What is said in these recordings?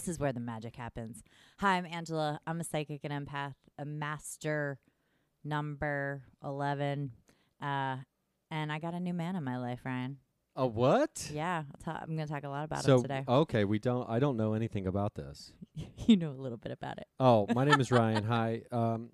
This is where the magic happens. Hi, I'm Angela. I'm a psychic and empath, a master number 11. Uh, and I got a new man in my life, Ryan. A what? Yeah, I'll ta- I'm going to talk a lot about so him today. okay, we don't. I don't know anything about this. you know a little bit about it. Oh, my name is Ryan. Hi. Um,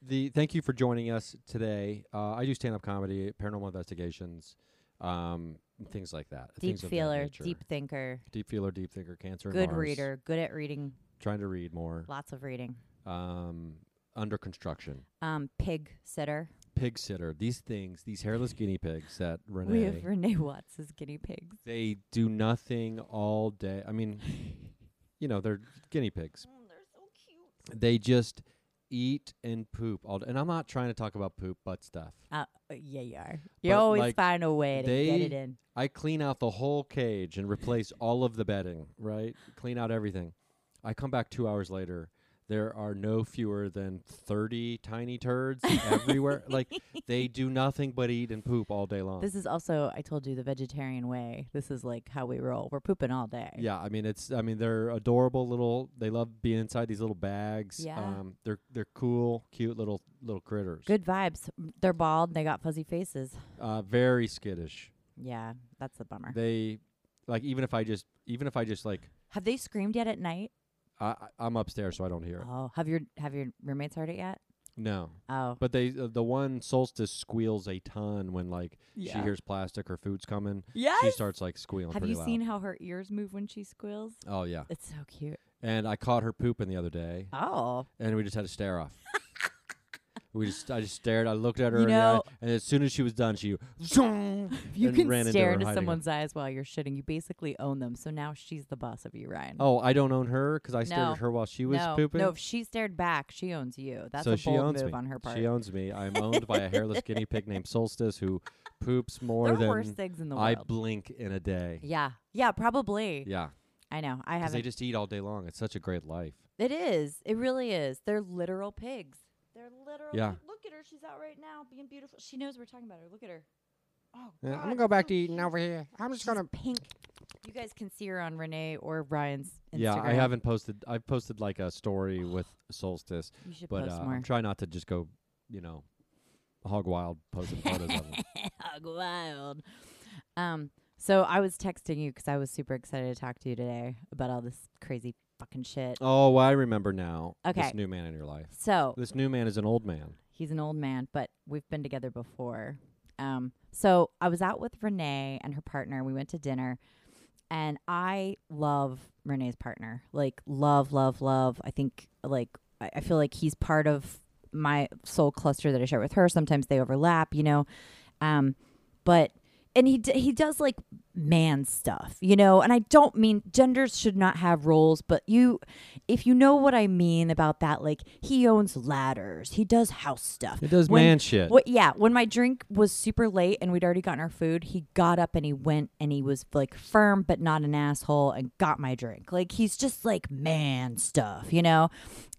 the thank you for joining us today. Uh, I do stand up comedy, paranormal investigations, um, things like that. Deep of that feeler, deep thinker, deep feeler, deep thinker, cancer. good reader, good at reading, Trying to read more. lots of reading. Um, under construction. Um, pig sitter. Pig sitter. These things, these hairless guinea pigs that Renee. We have Renee Watts as guinea pigs. they do nothing all day. I mean, you know, they're guinea pigs. Oh, they're so cute. They just eat and poop all day. And I'm not trying to talk about poop, butt stuff. Uh, uh, yeah, you are. You But, always like, find a way to get it in. I clean out the whole cage and replace all of the bedding, right? Clean out everything. I come back two hours later. There are no fewer than 30 tiny turds everywhere. Like, they do nothing but eat and poop all day long. This is also, I told you, the vegetarian way. This is like how we roll. We're pooping all day. Yeah, I mean it's I mean they're adorable little they love being inside these little bags. Yeah. Um they're they're cool, cute little little critters. Good vibes. They're bald. They got fuzzy faces. Uh very skittish. Yeah, that's a bummer. They like even if I just even if I just like have they screamed yet at night? I I'm upstairs so I don't hear it. Oh, have your have your roommates heard it yet? No. Oh, But they uh, the one solstice squeals a ton when like she Yeah. hears plastic or food's coming. yes. She starts like squealing have pretty you loud. seen how her ears move when she squeals? oh yeah. It's so cute. And I caught her pooping the other day Oh, and we just had a stare off. We just I just stared. I looked at her You in the eye, know- and as soon as she was done, she if you and can ran into stare her into hiding someone's eyes while you're shitting, you basically own them. So now she's the boss of you, Ryan. Oh, I don't own her because I stared No. at her while she was no, pooping. no. If she stared back, she owns you. That's so a she bold owns move me. on her part. She owns me. I'm owned by a hairless guinea pig named Solstice who poops more there are than things in the I world. blink in a day. yeah, yeah, probably. Yeah, I know. I haven't. they just eat all day long. It's such a great life. It is. It really is. They're literal pigs. They're literally Yeah. Look, look at her. She's out right now, being beautiful. She knows we're talking about her. Look at her. Oh, Yeah, God, I'm gonna go back to eating over here. I'm just She's gonna. pink. You guys can see her on Renee or Ryan's Instagram. Yeah, I haven't posted. I've posted like a story with Solstice, You should but post uh, more. I'm trying not to just go, you know, hog wild posting photos of them. Hog wild. Um. So I was texting you 'cause I was super excited to talk to you today about all this crazy fucking shit. Oh, I remember now. Okay. This new man in your life. So This new man is an old man. he's an old man, but we've been together before. Um, so I was out with Renee and her partner. We went to dinner, and I love Renee's partner. Like love, love, love. I think like I, I feel like he's part of my soul cluster that I share with her. Sometimes they overlap, you know. Um, but and he d- he does like man stuff, you know. And I don't mean genders should not have roles, but you, if you know what I mean about that, like he owns ladders, he does house stuff. he does When- man shit. What? Yeah. When my drink was super late and we'd already gotten our food, he got up and he went and he was like firm but not an asshole and got my drink. Like he's just like man stuff, you know.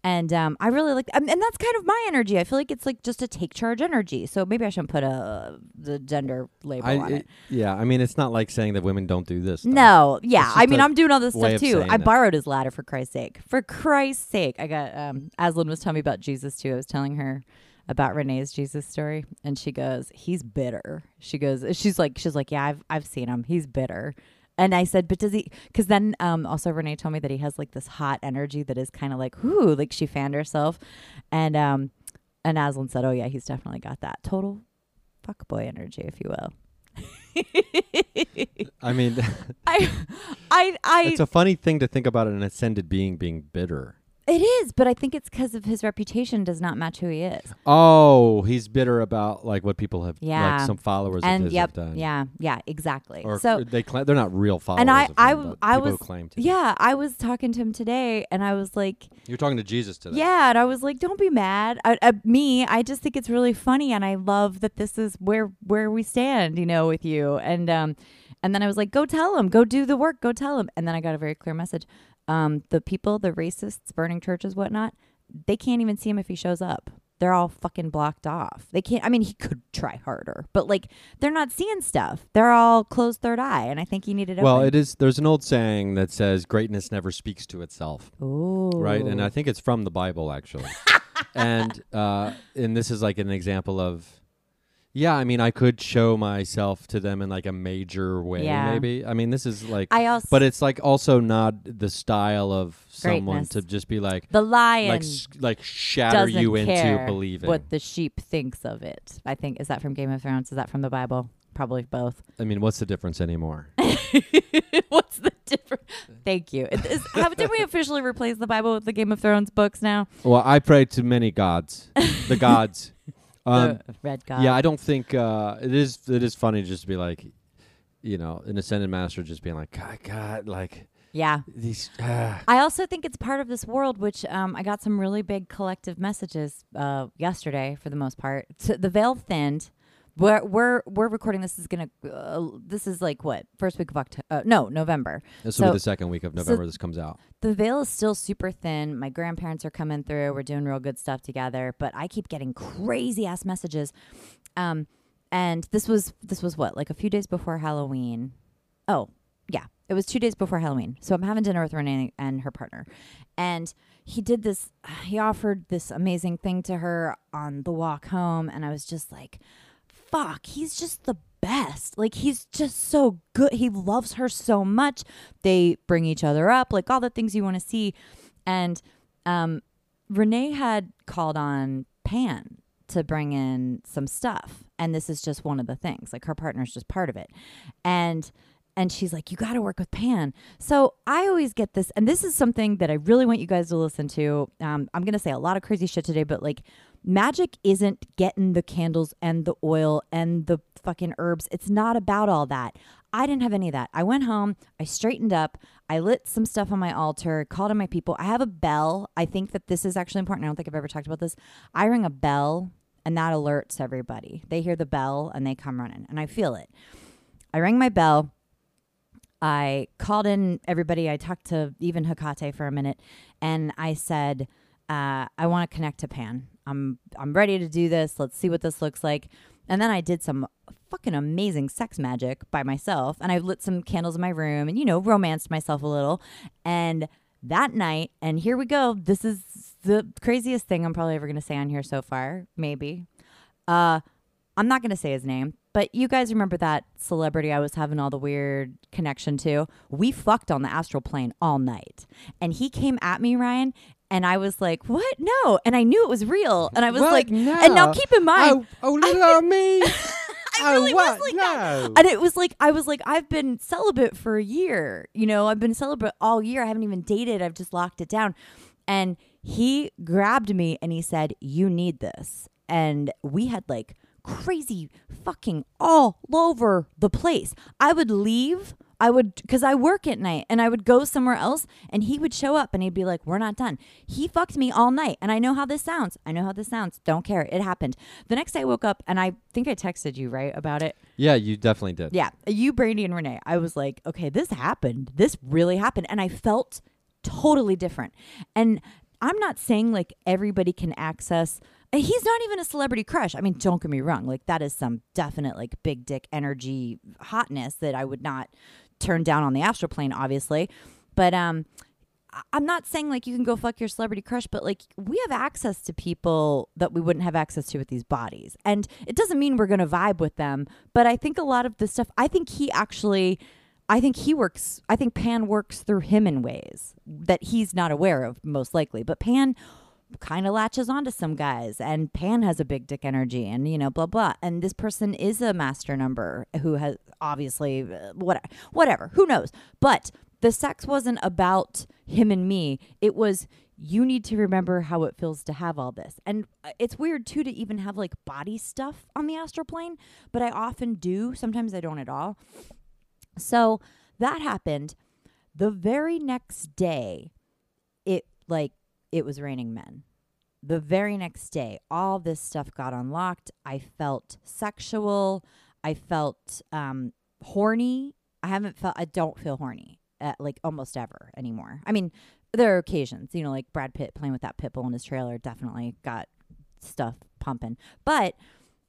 And um, I really like, and that's kind of my energy. I feel like it's like just a take charge energy. So maybe I shouldn't put a the gender label I, on it. it- yeah, I mean, it's not like saying that women don't do this. Stuff. No, yeah. I mean, I'm doing all this stuff too. I borrowed his ladder for Christ's sake. For Christ's sake, I got um. Aslan was telling me about Jesus too. I was telling her about Renee's Jesus story, and she goes, "He's bitter." She goes, "She's like, she's like, yeah, I've I've seen him. He's bitter." And I said, "But does he?" Because then um also Renee told me that he has like this hot energy that is kind of like, "Whoo!" Like she fanned herself, and um, and Aslan said, "Oh yeah, he's definitely got that total fuckboy energy, if you will." I mean, I, I, I. it's a funny thing to think about an ascended being being bitter. It is, but I think it's because of his reputation does not match who he is. Oh, he's bitter about like what people have, Yeah. like some followers of and his yep, have done. yeah, yeah, exactly. Or so they claim they're not real followers. And I- of I him, I was- claim to. be. yeah, I was talking to him today, and I was like, You're talking to Jesus today. yeah, and I was like, don't be mad. I, uh, me, I just think it's really funny, and I love that this is where where we stand, you know, with you. And um, and then I was like, go tell him, go do the work, go tell him. And then I got a very clear message. Um, the people, the racists, burning churches, whatnot, they can't even see him if he shows up. they're all fucking blocked off. They can't. I mean, he could try harder, but like they're not seeing stuff. They're all closed third eye, and I think he needed. Well, it is. There's an old saying that says greatness never speaks to itself, Ooh. right? And I think it's from the Bible actually. and uh, and this is like an example of, yeah. I mean, I could show myself to them in like a major way, Yeah. maybe. I mean, this is like, I also. but it's like also not the style of someone Greatness. to just be like, the lion like, s- like shatter doesn't you into care believing. what the sheep thinks of it. I think is that from Game of Thrones? Is that from the Bible? Probably both. I mean, what's the difference anymore? What's the difference? Thank you. It is, have, did we officially replace the Bible with the Game of Thrones books now? well, I pray to many gods, the gods. Um, the red god. Yeah, I don't think uh, it is. It is funny just to be like, you know, an ascended master just being like, God, God, like yeah. these. ah." I also think it's part of this world, which um, I got some really big collective messages uh, yesterday, for the most part. So the veil thinned. We're we're we're recording. This is gonna. Uh, this is like what first week of October? Uh, no, November. This will so- be the second week of so- November. this comes out. The veil is still super thin. My grandparents are coming through. We're doing real good stuff together. But I keep getting crazy ass messages. Um, and this was this was what like a few days before Halloween. Oh yeah, it was two days before Halloween. So I'm having dinner with Renee and her partner, and he did this. He offered this amazing thing to her on the walk home, and I was just like, "Fuck, he's just the." best. Like he's just so good. He loves her so much. They bring each other up like all the things you want to see. And um renee had called on pan to bring in some stuff. And this is just one of the things like her partner's just part of it. And and she's like you got to work with pan. So i always get this and this is something that i really want you guys to listen to. Um, i'm gonna say a lot of crazy shit today but like magic isn't getting the candles and the oil and the fucking herbs it's not about all that I didn't have any of that. I went home, I straightened up, I lit some stuff on my altar, called on my people. I have a bell. I think that this is actually important. I don't think I've ever talked about this. I ring a bell and that alerts everybody. They hear the bell and they come running and I feel it. I rang my bell. I called in everybody. I talked to even Hecate for a minute and I said, uh, I want to connect to Pan. I'm I'm ready to do this. Let's see what this looks like. And then I did some fucking amazing sex magic by myself. And I lit some candles in my room and you know romanced myself a little. And that night and here we go. This is the craziest thing I'm probably ever going to say on here so far maybe. Uh I'm not going to say his name but you guys remember that celebrity I was having all the weird connection to? We fucked on the astral plane all night. And he came at me Ryan and I was like, "What? No!" And I knew it was real. And I was like, "And now keep in oh, mind, oh, oh, look at me! I oh, really oh, was what? like no. that. And it was like I was like I've been celibate for a year. You know, I've been celibate all year. I haven't even dated. I've just locked it down. And he grabbed me and he said, "You need this." And we had like crazy fucking all over the place. I would leave I would, because I work at night and I would go somewhere else and he would show up and he'd be like, We're not done. He fucked me all night. And I know how this sounds. I know how this sounds. Don't care. It happened. The next day I woke up and I think I texted you, right, about it. Yeah, you definitely did. Yeah. You, Brandy, and Renee. I was like, Okay, this happened. This really happened. And I felt totally different. And I'm not saying like everybody can access. He's not even a celebrity crush. I mean, don't get me wrong. Like that is some definite like big dick energy hotness that I would not turn down on the astral plane, obviously. But um, I'm not saying like you can go fuck your celebrity crush, but like we have access to people that we wouldn't have access to with these bodies, and it doesn't mean we're gonna vibe with them. But I think a lot of the stuff. I think he actually. I think he works. I think Pan works through him in ways that he's not aware of, most likely. But Pan kind of latches onto some guys, and Pan has a big dick energy, and you know, blah blah. And this person is a master number who has obviously uh, what whatever. Who knows? But the sex wasn't about him and me. It was you need to remember how it feels to have all this. And uh, it's weird too to even have like body stuff on the astral plane, but I often do. Sometimes I don't at all. So that happened. The very next day, it like it was raining men. The very next day, all this stuff got unlocked. I felt sexual. I felt um, horny. I haven't felt. I don't feel horny uh, like almost ever anymore. I mean, there are occasions, you know, like Brad Pitt playing with that pit bull in his trailer definitely got stuff pumping. But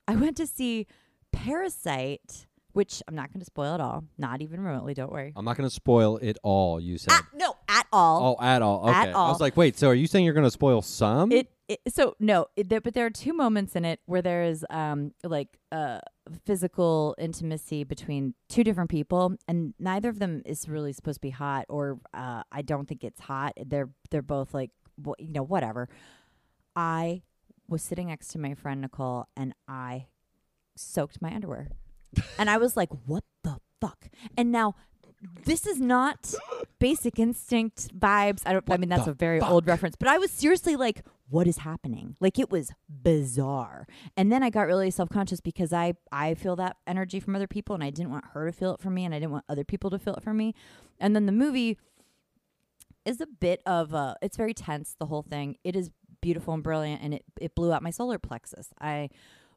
I went to see Parasite, which I'm not going to spoil at all. Not even remotely. Don't worry. I'm not going to spoil it all. You said. At, no, at all. Oh, at all. Okay. At I all. was like, wait. So are you saying you're going to spoil some? It, it so no, it, there, but there are two moments in it where there is um like uh physical intimacy between two different people, and neither of them is really supposed to be hot, or uh I don't think it's hot. They're they're both like wh- you know whatever. I was sitting next to my friend Nicole, and I soaked my underwear, and I was like, "What the fuck?" And now. This is not basic instinct vibes. I don't. I mean, that's a very old reference, but I was seriously like, what is happening like it was bizarre and then i got really self-conscious because i i feel that energy from other people and i didn't want her to feel it from me and i didn't want other people to feel it from me and then the movie is a bit of a it's very tense the whole thing it is beautiful and brilliant and it it blew out my solar plexus i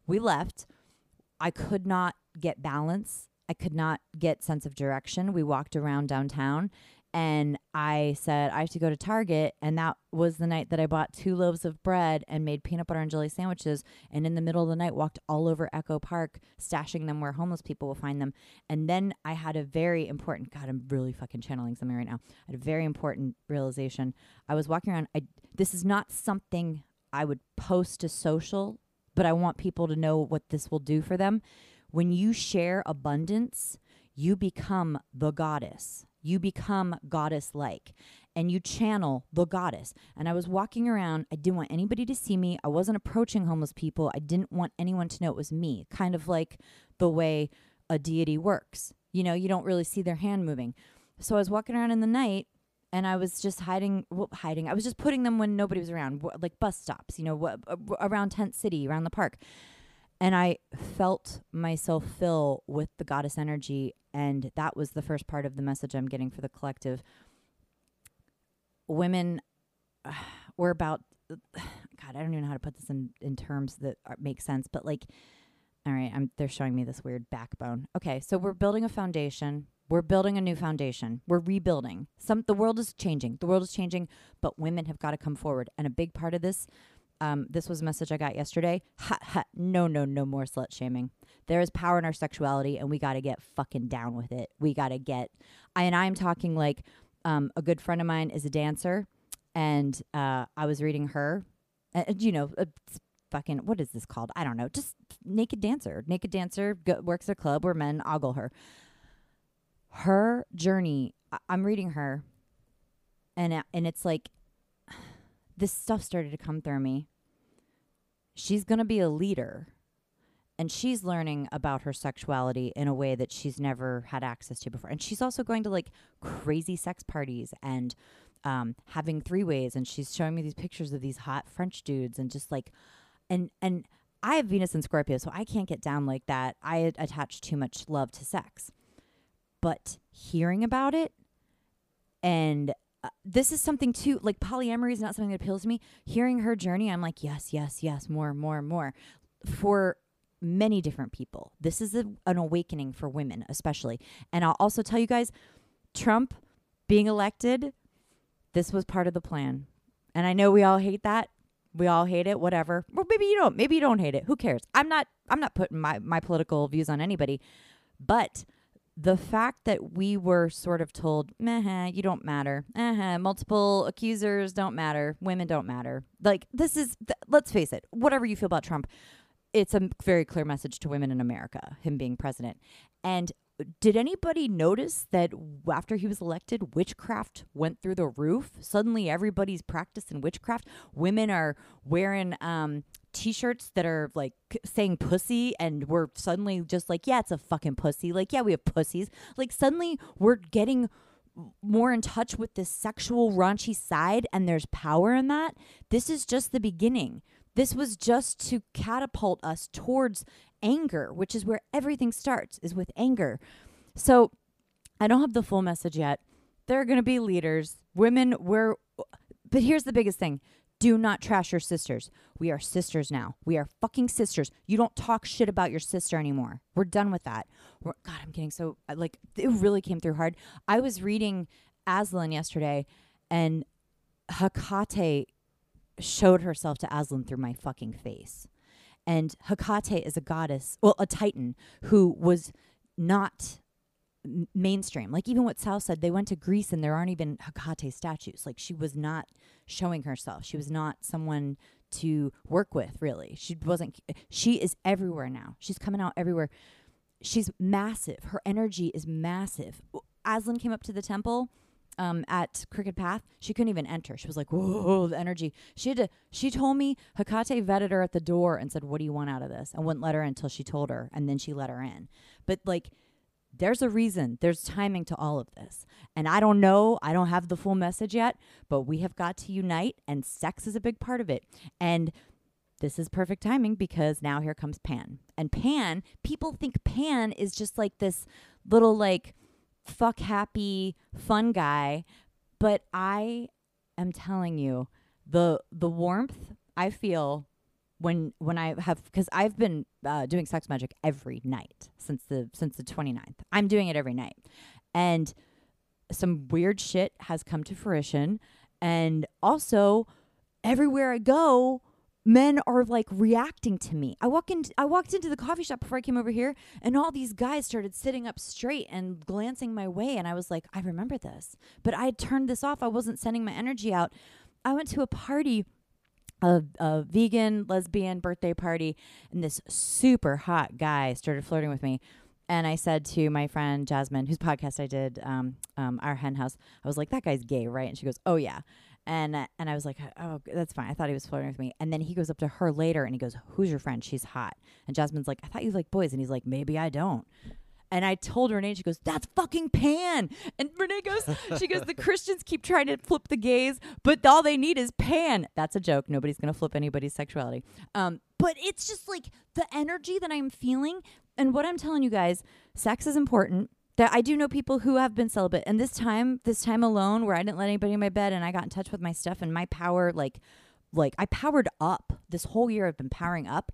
we left i could not get balance i could not get sense of direction we walked around downtown and I said I have to go to Target, and that was the night that I bought two loaves of bread and made peanut butter and jelly sandwiches. And in the middle of the night, walked all over Echo Park, stashing them where homeless people will find them. And then I had a very important God, I'm really fucking channeling something right now. I had a very important realization. I was walking around. I this is not something I would post to social, but I want people to know what this will do for them. When you share abundance, you become the goddess. You become goddess like and you channel the goddess. And I was walking around. I didn't want anybody to see me. I wasn't approaching homeless people. I didn't want anyone to know it was me, kind of like the way a deity works. You know, you don't really see their hand moving. So I was walking around in the night and I was just hiding, well, hiding. I was just putting them when nobody was around, like bus stops, you know, wh- around Tent City, around the park and I felt myself fill with the goddess energy. And that was the first part of the message I'm getting for the collective. Women, uh, we're about, God, I don't even know how to put this in, in terms that are, make sense, but like, all right, I'm, they're showing me this weird backbone. Okay, so we're building a foundation. We're building a new foundation. We're rebuilding. Some the world is changing. The world is changing, but women have got to come forward. And a big part of this um, this was a message I got yesterday. Ha, ha, no, no, no more slut shaming. There is power in our sexuality, and we got to get fucking down with it. We got to get. I, and I'm talking like um, a good friend of mine is a dancer, and uh, I was reading her. Uh, you know, fucking what is this called? I don't know. Just naked dancer. Naked dancer go, works at a club where men ogle her. Her journey. I, I'm reading her, and uh, and it's like this stuff started to come through me. She's to be a leader and she's learning about her sexuality in a way that she's never had access to before. And she's also going to like crazy sex parties and um, having three ways. And she's showing me these pictures of these hot French dudes and just like, and, and I have Venus and Scorpio, so I can't get down like that. I attach too much love to sex. But hearing about it and uh, this is something too like polyamory is not something that appeals to me. Hearing her journey i'm like yes yes yes more more more. For many different people this is a, an awakening for women especially. And i'll also tell you guys trump being elected this was part of the plan. And i know we all hate that. We all hate it whatever. Well maybe you don't maybe you don't hate it. Who cares? I'm not i'm not putting my my political views on anybody. But the fact that we were sort of told, meh, you don't matter. Uh-huh, multiple accusers don't matter. Women don't matter. Like, this is, th- let's face it, whatever you feel about Trump, it's a very clear message to women in America, him being president. And did anybody notice that after he was elected, witchcraft went through the roof? Suddenly, everybody's practicing witchcraft. Women are wearing um, t-shirts that are like saying pussy, and we're suddenly just like, yeah, it's a fucking pussy. Like, yeah, we have pussies. Like, suddenly we're getting more in touch with this sexual raunchy side, and there's power in that. This is just the beginning. This was just to catapult us towards anger, which is where everything starts, is with anger. So I don't have the full message yet. There are going to be leaders. Women, we're, but here's the biggest thing do not trash your sisters. We are sisters now. We are fucking sisters. You don't talk shit about your sister anymore. We're done with that. We're, God, I'm getting so, like, it really came through hard. I was reading Aslan yesterday, and Hecate showed herself to Aslan through my fucking face. And Hecate is a goddess, well, a titan who was not mainstream. Like even what Sal said, they went to Greece and there aren't even Hecate statues. Like she was not showing herself. She was not someone to work with, really. She wasn't. She is everywhere now. She's coming out everywhere. She's massive. Her energy is massive. Aslan came up to the temple um, at Crooked Path. She couldn't even enter. She was like, "Whoa, the energy!" She had to. She told me Hecate vetted her at the door and said, "What do you want out of this?" and wouldn't let her until she told her, and then she let her in. But like, there's a reason. There's timing to all of this. And I don't know, I don't have the full message yet, but we have got to unite and sex is a big part of it. And this is perfect timing because now here comes Pan. And Pan, people think Pan is just like this little like fuck happy fun guy, but I am telling you the the warmth I feel when when I have because I've been uh, doing sex magic every night since the since the 29th. I'm doing it every night. And some weird shit has come to fruition and also everywhere I go men are like reacting to me. I walk in I walked into the coffee shop before I came over here and all these guys started sitting up straight and glancing my way and I was like, I remember this. But I had turned this off. I wasn't sending my energy out. I went to a party a, a vegan lesbian birthday party and this super hot guy started flirting with me and I said to my friend Jasmine, whose podcast I did, um, um, our hen house, I was like, "That guy's gay, right?" And she goes, "Oh yeah," and and I was like, "Oh, that's fine." I thought he was flirting with me, and then he goes up to her later and he goes, "Who's your friend? She's hot." And Jasmine's like, "I thought you like boys," and he's like, "Maybe I don't." And I told Renee, she goes, "That's fucking Pan." And Renee goes, she goes, "The Christians keep trying to flip the gays, but all they need is Pan." That's a joke. Nobody's gonna flip anybody's sexuality. Um, but it's just like the energy that I'm feeling, and what I'm telling you guys, sex is important. That I do know people who have been celibate, and this time, this time alone, where I didn't let anybody in my bed, and I got in touch with my stuff and my power, like, like I powered up. This whole year, I've been powering up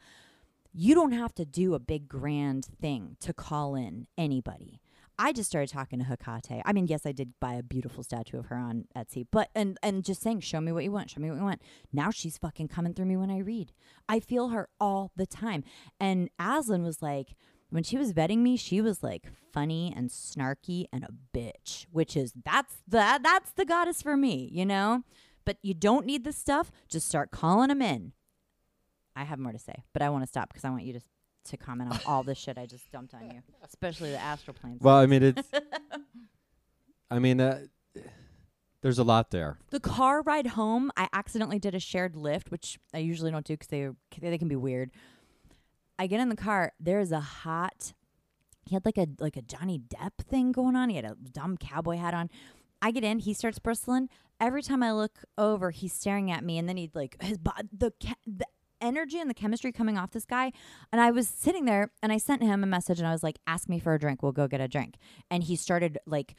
you don't have to do a big grand thing to call in anybody. I just started talking to Hecate. I mean, yes, I did buy a beautiful statue of her on Etsy, but and and just saying, show me what you want, show me what you want. Now she's fucking coming through me when I read. I feel her all the time. And Aslan was like, when she was vetting me, she was like funny and snarky and a bitch, which is that's the that's the goddess for me, you know. But you don't need this stuff. Just start calling them in. I have more to say, but I want to stop because I want you to to comment on all this shit I just dumped on you, especially the astral planes. Well, I mean, it's. I mean, uh, there's a lot there. the car ride home, I accidentally did a shared lift, which I usually don't do because they they can be weird. I get in the car. There is a hot. He had like a like a Johnny Depp thing going on. He had a dumb cowboy hat on. I get in. He starts bristling. Every time I look over, he's staring at me, and then he'd like his bo- the ca- the energy and the chemistry coming off this guy. And I was sitting there, and I sent him a message, and I was like, "Ask me for a drink. We'll go get a drink." And he started like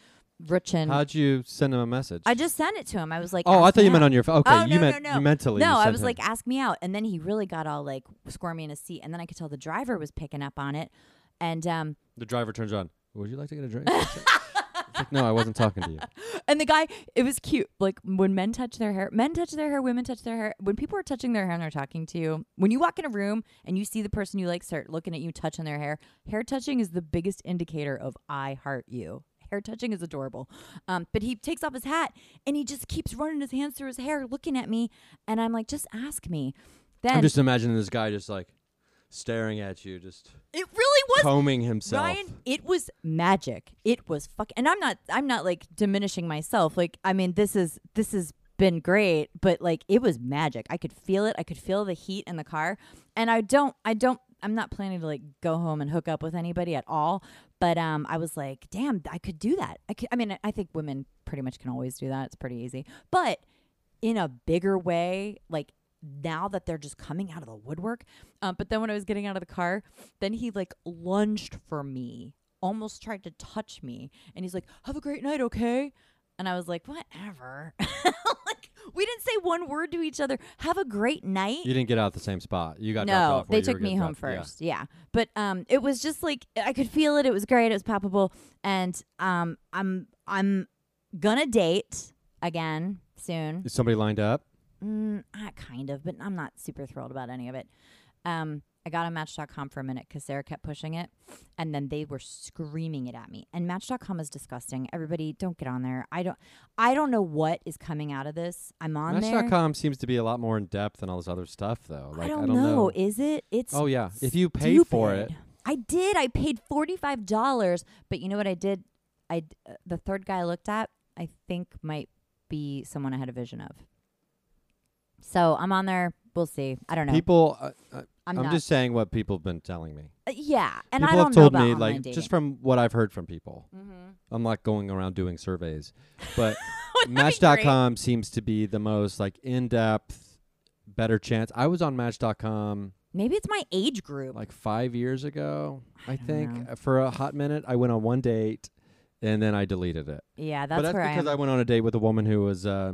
riching. How'd you send him a message? I just sent it to him. I was like, oh, I thought me you meant on your phone. Okay, Oh, you no, meant no, no. you mentally. No, you I was him. like, ask me out. And then he really got all like squirmy in his seat. And then I could tell the driver was picking up on it. And um the driver turns on. Would you like to get a drink? Like, no, I wasn't talking to you. and the guy, it was cute. Like when men touch their hair, men touch their hair, women touch their hair. When people are touching their hair and they're talking to you, when you walk in a room and you see the person you like start looking at you touching their hair, hair touching is the biggest indicator of I heart you. Hair touching is adorable. Um, but he takes off his hat and he just keeps running his hands through his hair, looking at me. And I'm like, just ask me. Then I'm just imagining this guy just like staring at you, just it really was combing himself. Ryan, it was magic. It was fuck and I'm not I'm not like diminishing myself. Like I mean this is this has been great, but like it was magic. I could feel it. I could feel the heat in the car. And I don't I don't I'm not planning to like go home and hook up with anybody at all, but um I was like, "Damn, I could do that." I could I mean, I think women pretty much can always do that. It's pretty easy. But in a bigger way, like now that they're just coming out of the woodwork. Um, but then when I was getting out of the car, then he like lunged for me, almost tried to touch me, and he's like, "Have a great night, okay?" And I was like, "Whatever." like we didn't say one word to each other. Have a great night. You didn't get out the same spot. You got no, they took me home dropped. Yeah. first. Yeah. But um it was just like I could feel it. It was great. It was palpable. And um I'm I'm gonna date again soon. Is somebody lined up? Mm, uh, kind of, but I'm not super thrilled about any of it. Um, I got on Match.com for a minute because Sarah kept pushing it, and then they were screaming it at me. And Match.com is disgusting. Everybody, don't get on there. I don't. I don't know what is coming out of this. I'm on there. Match.com seems to be a lot more in depth than all this other stuff, though. Like I don't, know. Is it? It's Oh yeah, if you pay for it. I did. I paid forty five dollars, but you know what I did? I uh, the third guy I looked at, I think might be someone I had a vision of. So I'm on there. We'll see. I don't know. people. Uh, uh, I'm, I'm, not. just saying what people have been telling me. uh, yeah, and people I don't have told know about me, online like, dating. just from what I've heard from people. mm-hmm. I'm not going around doing surveys, but Wouldn't that be great? Match.com seems to be the most like in depth, better chance. I was on Match.com Maybe it's my age group. like five years ago, I I, don't think. know. For a hot minute, I went on one date, and then I deleted it. yeah, that's but that's where because I I, went on a date with a woman who was uh,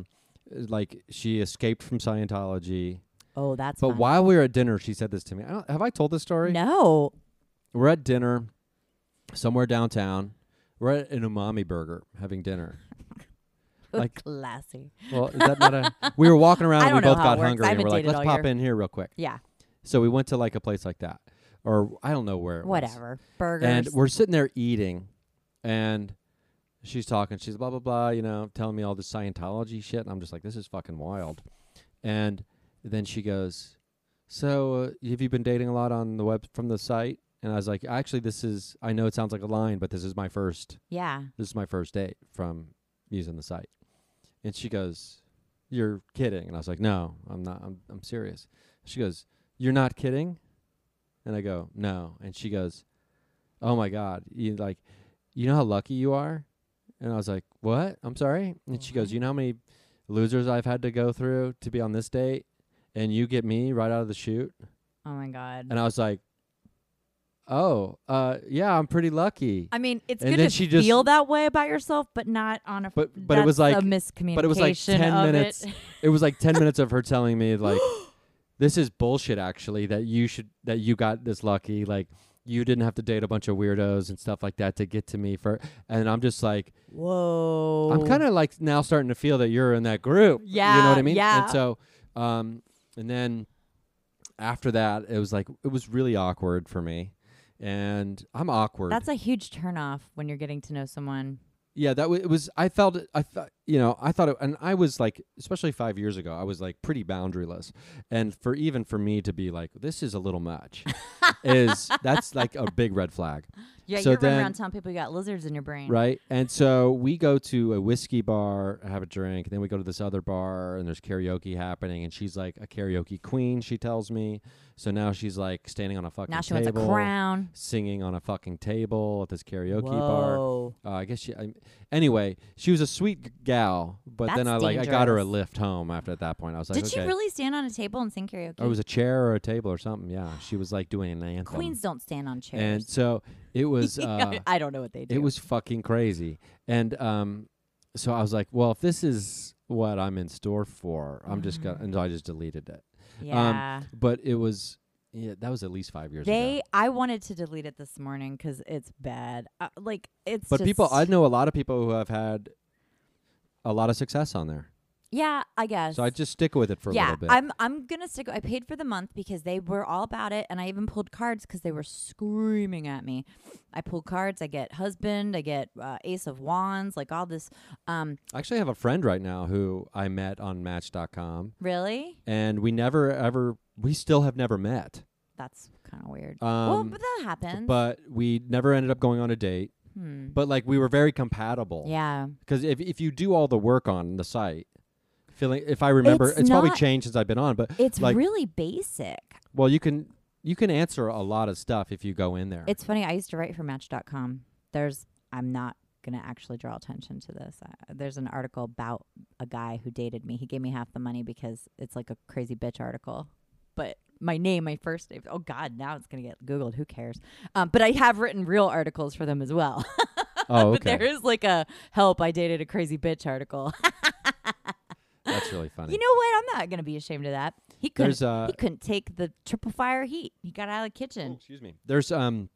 like she escaped from Scientology. oh, that's. But while we were at dinner, she said this to me. I have I told this story? No. We're at dinner somewhere downtown. We're at an umami burger having dinner. Like- classy. Well, is that not a? We were walking around. And we both got hungry, and we're like, "Let's pop year." in here real quick." Yeah. So we went to like a place like that, or I don't know where. It was. Whatever. Burgers. And we're sitting there eating, and she's talking. She's blah blah blah. You know, telling me all this Scientology shit, and I'm just like, "This is fucking wild." And then she goes, "So, uh, have you been dating a lot on the web from the site?" And I was like, "Actually, this is. I know it sounds like a line, but this is my first. yeah. This is my first date from using the site." And she goes, "You're kidding?" And I was like, "No, I'm not. I'm I'm serious." She goes, "You're not kidding?" And I go, "No." And she goes, "Oh my god, you like you know how lucky you are?" And I was like, "What? I'm sorry?" And she goes, "You know how many losers I've had to go through to be on this date and you get me right out of the chute?" Oh my god. And I was like, "Oh, uh yeah, I'm pretty lucky." I mean, it's And good to she feel that way about yourself, but not on a. But- but it was like- a miscommunication. but it was like 10 minutes. It. it was like 10 minutes of her telling me like this is bullshit actually that you should that you got this lucky like you didn't have to date a bunch of weirdos and stuff like that to get to me for and I'm just like Whoa. I'm kind of like now starting to feel that you're in that group. Yeah you know what I mean? yeah. And so um and then after that it was like it was really awkward for me. And I'm awkward. That's a huge turnoff when you're getting to know someone. Yeah, that w- it was. I felt it. I thought, you know, I thought, it, and I was like, especially five years ago, I was like pretty boundaryless, and for even for me to be like, this is a little much, is that's like a big red flag, Yeah, So you're running around telling people you got lizards in your brain. right? And so we go to a whiskey bar, have a drink, then we go to this other bar, and there's karaoke happening, and she's like a karaoke queen. She tells me, so now she's like standing on a fucking Now she wants a crown. singing on a fucking table at this karaoke bar. Uh, I guess she. I, anyway, she was a sweet g- gal, but then I like I got her a lift home after at that point. I was like, Did okay. she really stand on a table and sing karaoke? Or it was a chair or a table or something. Yeah, she was like doing an anthem. Queens don't stand on chairs. And so it was. Uh, I don't know what they do. it was fucking crazy. And um, so I was like, well, if this is what I'm in store for, I'm just gonna. And so I just deleted it. Yeah. But it was. Yeah, that was at least five years ago. they. I wanted to delete it this morning because it's bad. Uh, like it's. But people, I know a lot of people who have had a lot of success on there. Yeah, I guess. So I just stick with it for a yeah, little bit. I'm I'm gonna stick. I paid for the month because they were all about it, and I even pulled cards because they were screaming at me. I pulled cards. I get husband. I get uh, Ace of Wands. Like all this. Um, I actually have a friend right now who I met on Match.com, really? and we never ever, we still have never met. That's kind of weird. Um, well, but that happens. but we never ended up going on a date. hmm. But like we were very compatible. yeah, Because if if you do all the work on the site, feeling if I remember, It's it's, probably changed since I've been on. But it's like- really basic. well, you can you can answer a lot of stuff if you go in there. It's funny. I used to write for Match.com. There's. I'm not gonna actually draw attention to this. Uh, there's an article about a guy who dated me. He gave me half the money because it's like a crazy bitch article. But my name, my first name. Oh God, now it's gonna get googled. Who cares? Um, but I have written real articles for them as well. oh, but okay, there is like a help. I dated a crazy bitch article. that's really funny. you know what? I'm not gonna be ashamed of that. He couldn't. Uh, he couldn't take the triple fire heat. He got out of the Oh, kitchen. excuse me. There's um,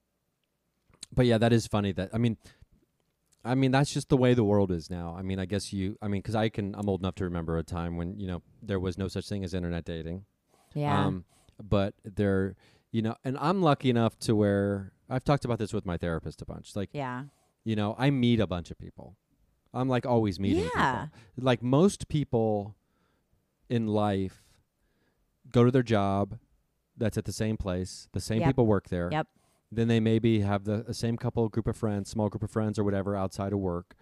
but yeah, that is funny. That I mean, I mean, that's just the way the world is now. I mean, I guess you. I mean, because I can. I'm old enough to remember a time when you know there was no such thing as internet dating. Yeah. Um, but there, you know, and I'm lucky enough to where I've talked about this with my therapist a bunch. Like, yeah. you know, I meet a bunch of people. I'm like always meeting Yeah. people. Like most people in life go to their job that's at the same place. The same Yep. people work there. Yep. Then they maybe have the, the same couple group of friends, small group of friends or whatever outside of work.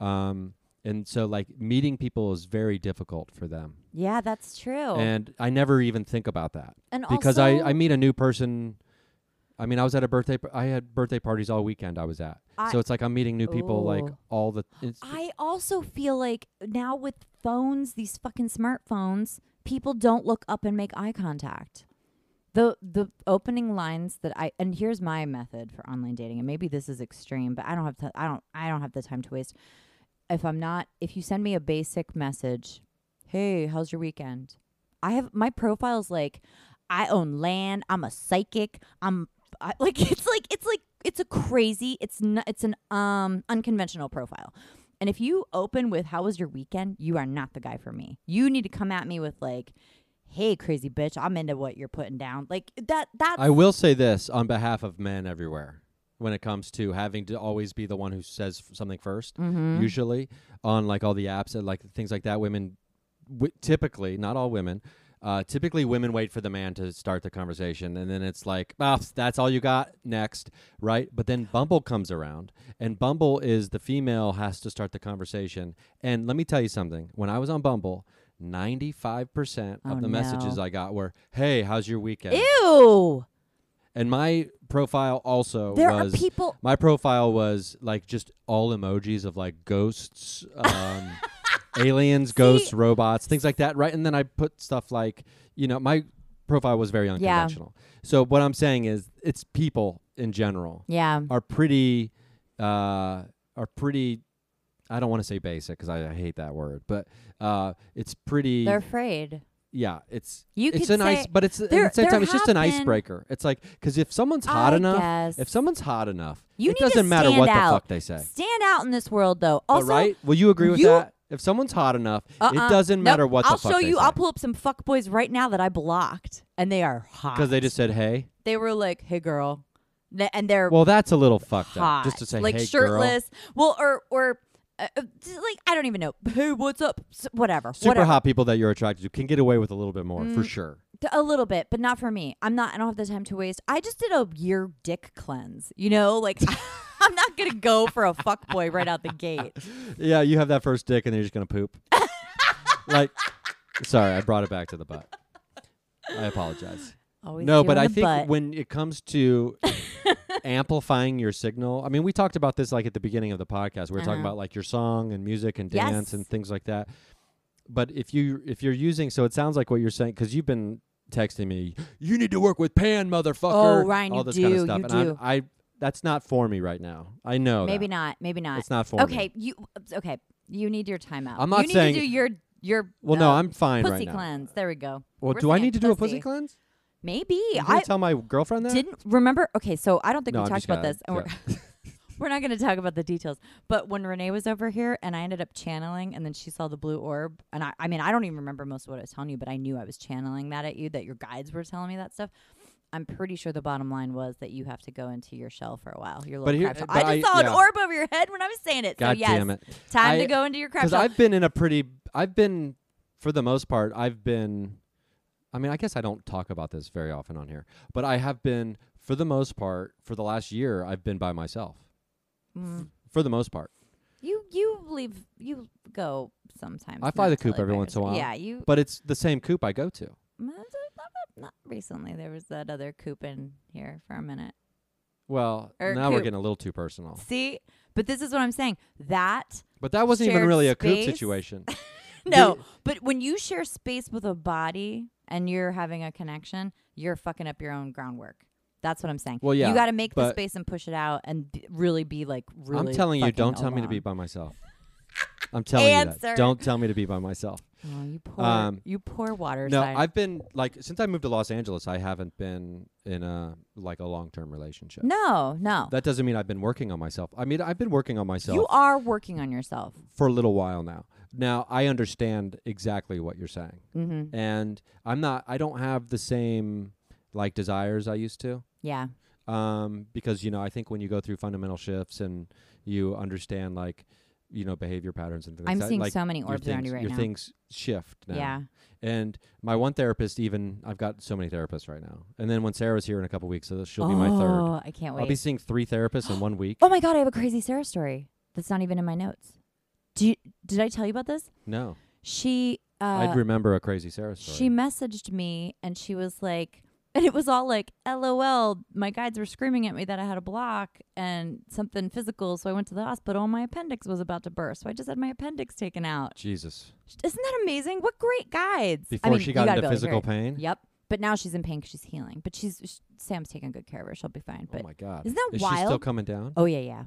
Um, and so like meeting people is very difficult for them. Yeah, that's true. And I never even think about that And because also, I, I meet a new person. I mean, I was at a birthday. I had birthday parties all weekend. I was at, I- so it's like I'm meeting new people like Ooh. all the. It's, I also feel like now with phones, these fucking smartphones, people don't look up and make eye contact. The the opening lines that I and here's my method for online dating, and maybe this is extreme, but I don't have to, I don't I don't have the time to waste. If I'm not, if you send me a basic message, hey, how's your weekend? I have my profile's like, I own land. I'm a psychic. I'm I, like it's like it's like it's a crazy. It's not. It's an um unconventional profile. And if you open with "How was your weekend?" you are not the guy for me. You need to come at me with like, "Hey, crazy bitch, I'm into what you're putting down." Like that. that I will say this on behalf of men everywhere when it comes to having to always be the one who says f- something 1st Mhm. Usually on like all the apps and like things like that, women w- typically, not all women, uh, typically women wait for the man to start the conversation, and then it's like, oh, that's all you got. Next, right? But then Bumble comes around, and Bumble is the female has to start the conversation. And let me tell you something: when I was on Bumble. 95% Oh, of the messages. I got were, "Hey, how's your weekend?" Ew. And my profile also There was are people. my profile was like just all emojis of like ghosts, um, aliens, ghosts, robots, things like that, right? And then I put stuff like, you know, my profile was very unconventional. So what I'm saying is, it's people in general Yeah. are pretty, uh, are pretty. I don't want to say basic because I, I hate that word, but uh, it's pretty. They're afraid. yeah, it's You it's could an ice, say- but it's at there- the same there time it's just an have been- icebreaker. It's like because if someone's hot I enough, guess. if someone's hot enough, You it need to doesn't matter stand what out. the fuck they say. Stand out in this world, though. But Also, right? Will you agree with you- that? If someone's hot enough, uh-uh. it doesn't Nope. matter what I'll the fuck show you. I'll pull up some fuck boys right now that I blocked, and they are hot. because they just said hey. they were like, "Hey, girl," and they're Well, that's a little fucked hot, up. Just to say like hey, shirtless. Well, or or uh, uh, like I don't even know. Hey, what's up? S- whatever. Super whatever. hot people that you're attracted to can get away with a little bit more for Mm. sure. T- A little bit, but not for me. I'm not. I don't have the time to waste. I just did a year dick cleanse. You know, like I'm not gonna go for a fuck boy right out the gate. Yeah, you have that first dick and then you're just gonna poop. like, sorry, I brought it back to the butt. I apologize. Always no, but I think butt. when it comes to amplifying your signal, I mean, we talked about this like at the beginning of the podcast. We were talking Uh-huh. about like your song and music and Yes. dance and things like that. But if you if you're using, so it sounds like what you're saying because you've been texting me, you need to work with Pan, motherfucker. Oh, Ryan, all you this kind of do, stuff, you and do. I that's not for me right now. I know maybe that. not. Maybe not. It's not for me. okay, you okay? You need your timeout. I'm not you need saying- to do your your. Well, no, uh, I'm fine pussy right now. cleanse. There we go. Well, We're do I need to do a pussy. pussy cleanse? Maybe You I tell my girlfriend that? didn't remember. Okay, so I don't think No, we I'm talked about this, and we're we're not going to talk about the details. But when Renee was over here, and I ended up channeling, and then she saw the blue orb, and I, I mean, I don't even remember most of what I was telling you, but I knew I was channeling that at you, that your guides were telling me that stuff. I'm pretty sure the bottom line was that you have to go into your shell for a while. Your little here- crab shell. I just I- saw yeah. an orb over your head when I was saying it. God so yes, damn it. time I- to go into your crab Because shell. I've been in a pretty, I've been, for the most part, I've been, I mean, I guess I don't talk about this very often on here, but I have been, for the most part, for the last year, I've been by myself. Mm. For the most part. You you leave you go sometimes. I fly the coop every once in a while. Yeah, you But it's the same coop I go to. Not, recently. There was that other coop in here for a minute. Well, Or now we're coop. getting a little too personal. See, but this is what I'm saying. That But that wasn't even Shared really a coop space? situation. no, but when you share space with a body and you're having a connection, you're fucking up your own groundwork. That's what I'm saying. Well, yeah, you got to make the but- space and push it out and b- really be like really. I'm telling you, fucking don't tell me to be alone. by myself. I'm telling you Answer. that. Don't tell me to be by myself. Oh, you poor, Um, you poor water No, sign. I've been like since I moved to Los Angeles, I haven't been in a like a long term relationship. no, no. That doesn't mean I've been working on myself. I mean, I've been working on myself You are working on yourself. for a little while now. Now I understand exactly what you're saying, Mm-hmm. and I'm not. I don't have the same like desires I used to. Yeah. um, because you know I think when you go through fundamental shifts and you understand like you know behavior patterns and things I'm like seeing that, like so many your orbs around things, you right your now. things shift now. Yeah. And my one therapist, even I've got so many therapists right now. And then when Sarah's here in a couple weeks, so she'll oh, be my third. Oh, I can't wait. I'll be seeing three therapists in one week. Oh my god, I have a crazy Sarah story that's not even in my notes. Do you, did I tell you about this? No, She uh, I'd remember a crazy Sarah story. she messaged me and she was like and it was all like lol my guides were screaming at me that i had a block and something physical so i went to the hospital and my appendix was about to burst. So i just had my appendix taken out. Jesus. isn't that amazing? What great guides. Before I mean, she got into physical pain. yep. But now she's in pain because she's healing. But she's sh- sam's taking good care of her. She'll be fine. Oh but oh my God. isn't that Is she still coming down? oh yeah yeah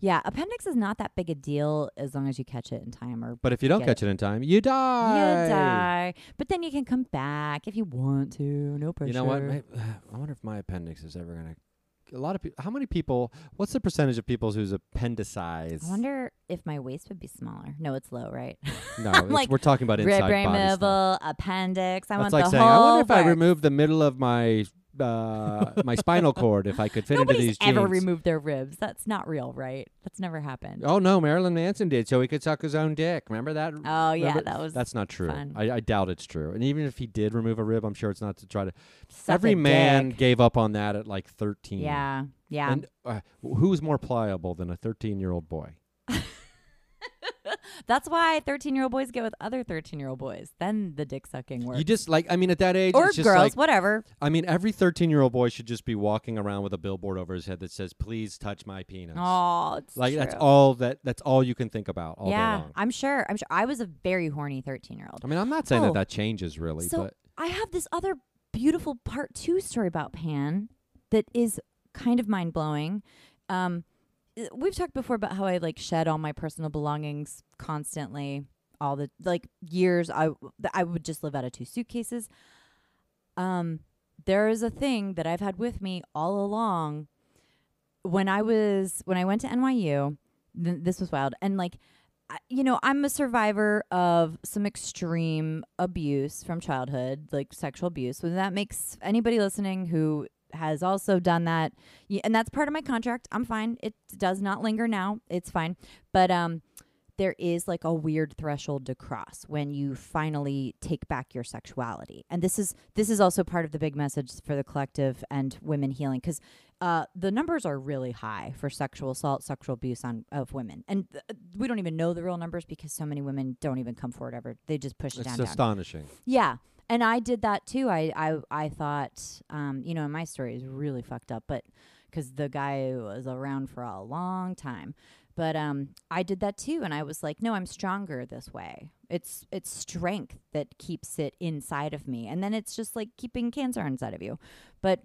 yeah appendix is not that big a deal as long as you catch it in time or But if you don't catch it in time, you die. you die but then you can come back if you want to no pressure You know what? May- I wonder if my appendix is ever gonna. A lot of people. How many people? What's the percentage of people whose appendicitis? I wonder if my waist would be smaller. No, it's low, right? No, it's- like, we're talking about Rib inside body stuff. removal, appendix. I That's want like the saying, whole. I wonder if I works. removed the middle of my uh, my spinal cord if I could fit Nobody's into these ever jeans. removed their ribs. That's not real, right? That's never happened. Oh no, Marilyn Manson did, so he could suck his own dick. Remember that? Oh, yeah, Remember- that was That's not true. fun. I, I doubt it's true. And even if he did remove a rib, I'm sure it's not to try to. suck Every a man dick. gave up on that at like 13. Yeah, yeah. And uh, who's more pliable than a 13 year old boy? That's why 13 year old boys get with other 13 year old boys. Then the dick sucking works. You just like, I mean, at that age, or it's just girls, like, whatever. I mean, every 13 year old boy should just be walking around with a billboard over his head that says, please touch my penis. Oh, it's like that's all that that's all you can think about all yeah. I'm sure. I'm sure. I was a very horny 13 year old. I mean, I'm not saying Oh. that that changes really, So but I have this other beautiful part two story about Pan that is kind of mind blowing. Um, we've talked before about how I like shed all my personal belongings constantly, all the like years. I I would just live out of two suitcases. Um, there is a thing that I've had with me all along. When I was when I went to NYU, th- this was wild, and like you know, I'm a survivor of some extreme abuse from childhood, like sexual abuse. So that makes anybody listening who has also done that, and that's part of my contract. I'm fine. It does not linger now. It's fine. But um, there is like a weird threshold to cross when you finally take back your sexuality, and this is this is also part of the big message for the collective and women healing because uh, the numbers are really high for sexual assault, sexual abuse on of women, and th- we don't even know the real numbers because so many women don't even come forward ever. They just push it it's down. down. astonishing. Yeah, and I did that too. I I I thought, um, you know, my story is really fucked up, but because the guy was around for a long time. But um, I did that too, and I was like, no, I'm stronger this way. It's it's strength that keeps it inside of me, and then it's just like keeping cancer inside of you. But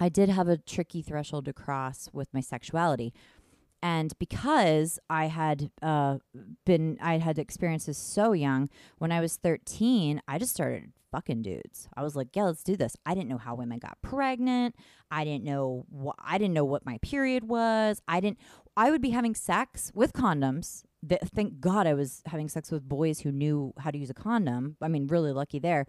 I did have a tricky threshold to cross with my sexuality. And because I had uh, been, I had experiences so young, when I was 13, I just started fucking dudes. I was like, yeah, let's do this. I didn't know how women got pregnant. I didn't know what I didn't know what my period was. I didn't I would be having sex with condoms. Th- thank God I was having sex with boys who knew how to use a condom. I mean, really lucky there.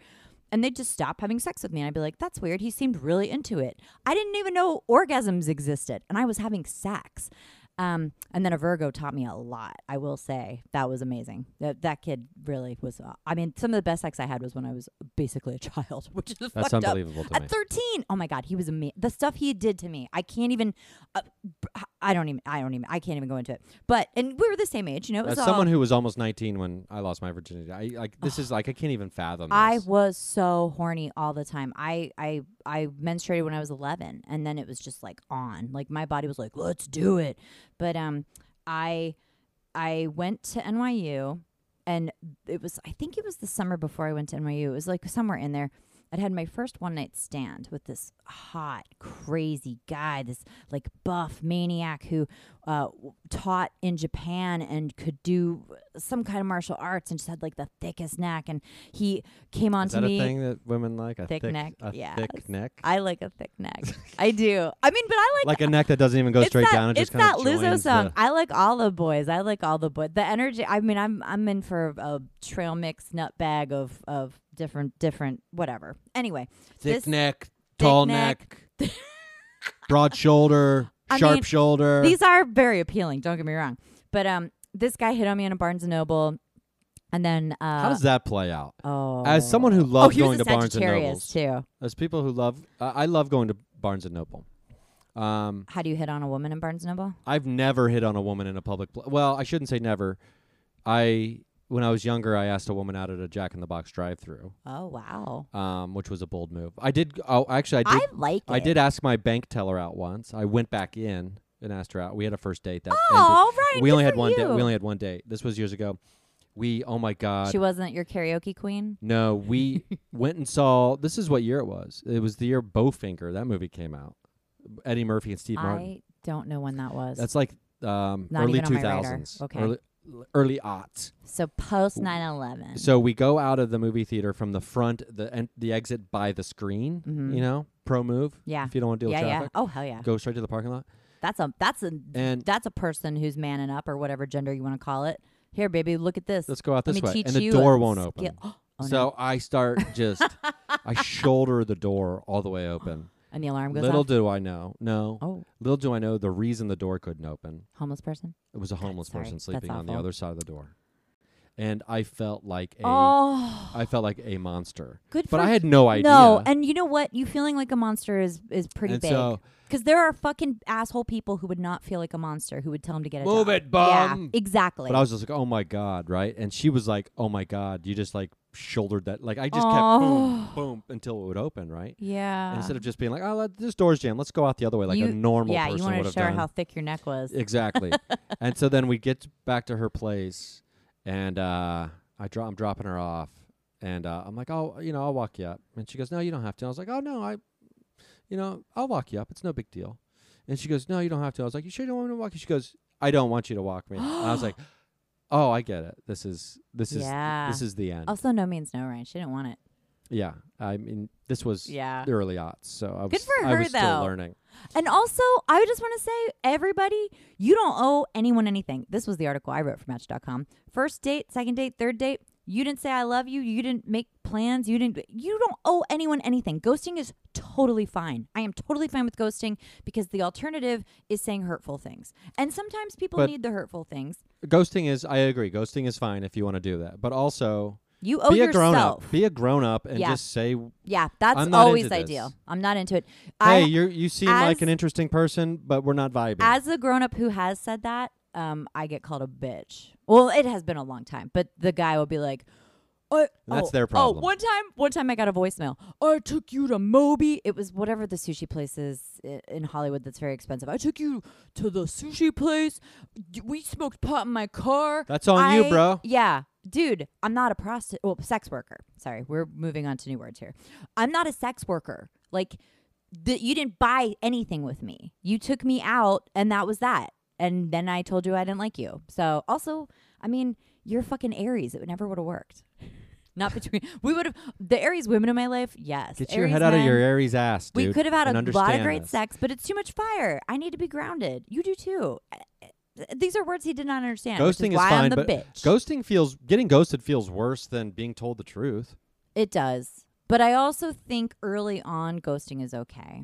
And they'd just stop having sex with me. And I'd be like, that's weird. He seemed really into it. I didn't even know orgasms existed. And I was having sex. Um, and then a Virgo taught me a lot. I will say that was amazing. That that kid really was. Uh, I mean, some of the best sex I had was when I was basically a child, which is That's fucked up. unbelievable to me. At 13, oh my god, he was amazing. The stuff he did to me, I can't even. Uh, I don't even. I don't even. I can't even go into it. But and we were the same age, you know. It was As all, someone who was almost 19 when I lost my virginity, I like this is like I can't even fathom. This. I was so horny all the time. I I I menstruated when I was 11 and then it was just like on. Like my body was like, "Let's do it." But um I I went to NYU and it was I think it was the summer before I went to NYU. It was like somewhere in there. I'd had my first one night stand with this hot, crazy guy, this like buff maniac who uh, taught in Japan and could do some kind of martial arts and just had like the thickest neck. And he came on Is to that me. a thing that women like? A Thick neck, A yes. thick neck. I like a thick neck. I do. I mean, but I like like a neck that doesn't even go straight that, down. It it's that Lizzo song. I like all the boys. I like all the boys. The energy. I mean, I'm I'm in for a trail mix nut bag of of different different whatever. Anyway, thick neck, tall neck. neck, broad shoulder, I sharp mean, shoulder. these are very appealing. Don't get me wrong. But um, this guy hit on me in a Barnes and Noble, and then uh, How does that play out? oh As someone who oh, loves was going to Barnes and Nobles, too. as people who love, uh, I love going to Barnes and Noble. Um, How do you hit on a woman in Barnes and Noble? I've never hit on a woman in a public. Pl- well, I shouldn't say never. I when I was younger, I asked a woman out at a Jack in the Box drive-through, Oh wow, um, which was a bold move. I did. Oh, actually, I did. I like it. I did ask my bank teller out once. I went back in and asked her out. We had a first date that ended. Oh right, we only had one date. We only had one date. This was years ago. We oh my god. She wasn't your karaoke queen. no, we went and saw. This is what year it was. It was the year Bowfinger. That movie came out. Eddie Murphy and Steve Martin. I don't know when that was. That's like um, Not early even on two my radar. thousands. Okay. Early, early aughts. so post 9/11. So we go out of the movie theater from the front, the en- the exit by the screen. Mhm. You know, pro move. yeah, If you don't want to deal yeah, with yeah. traffic, Oh hell yeah. go straight to the parking lot. That's a that's a And that's a person who's manning up or whatever gender you want to call it. Here, baby, look at this. let's go out this way. And the door won't skill- open. Oh, no. so I start just, I shoulder the door all the way open. And the alarm goes Little off. do I know, no, oh, little do I know the reason the door couldn't open. homeless person. It was a homeless sorry. person That's sleeping on the awful. other side of the door, and I felt like a, oh, I felt like a monster. good But for I had no idea. No, and you know what? You feeling like a monster is is pretty And big. so Because there are fucking asshole people who would not feel like a monster who would tell him to get a Move job. it, bum. Yeah, exactly. But I was just like, oh my god, right? And she was like, oh my god, you just like shouldered that. Like I just kept boom, boom until it would open, right? yeah. Instead of just being like, oh, let, this door's jammed, let's go out the other way, like You- a normal yeah, person you would to have show her how thick your neck was. exactly. and so then we get back to her place, and uh, I dro- I'm dropping her off, and uh, I'm like, oh, you know, I'll walk you up. And she goes, no, you don't have to. I was like, oh no, I, you know, I'll walk you up. It's no big deal. And she goes, no, you don't have to. I was like, you sure you don't want me to walk you? She goes, I don't want you to walk me. I was like, oh, I get it. This is this is Yeah. this is the end. also, no means no, right? She didn't want it. yeah, I mean, this was Yeah. the early aughts, so I was Good for I her, was still though. learning. And also, I just want to say, everybody, you don't owe anyone anything. This was the article I wrote for Match.com. First date, second date, third date. You didn't say I love you. You didn't make plans. You didn't. You don't owe anyone anything. Ghosting is totally fine. I am totally fine with ghosting because the alternative is saying hurtful things. And sometimes people But- need the hurtful things. Ghosting is I agree. Ghosting is fine if you want to do that, but also You owe be a yourself. grown up. Be a grown up and Yeah. just say, yeah, that's always into this. ideal. I'm not into it. "Hey, you you seem like an interesting person, but we're not vibing." as a grown up who has said that, um, I get called a bitch. Well, it has been a long time, but the guy will be like, I, oh, That's oh, their Oh, problem. Oh, one time, one time I got a voicemail. I took you to Nobu. It was whatever the sushi place is i- in Hollywood that's very expensive. I took you to the sushi place. D- We smoked pot in my car. That's on you, I- bro. Yeah. Dude, I'm not a prostitute. Well, sex worker. Sorry, we're moving on to new words here. I'm not a sex worker. Like, the, you didn't buy anything with me. You took me out, and that was that. And then I told you I didn't like you. So, also, I mean, you're fucking Aries. It never would have worked. Not between. We would have. The Aries women in my life, yes. Get your Aries head out of your Aries ass, dude. we could have had a lot of great this. sex, but it's too much fire. I need to be grounded. You do too. Uh, These are words he did not understand. Ghosting is is why fine, I'm the but bitch. Ghosting feels getting ghosted feels worse than being told the truth. It does. But I also think early on ghosting is okay.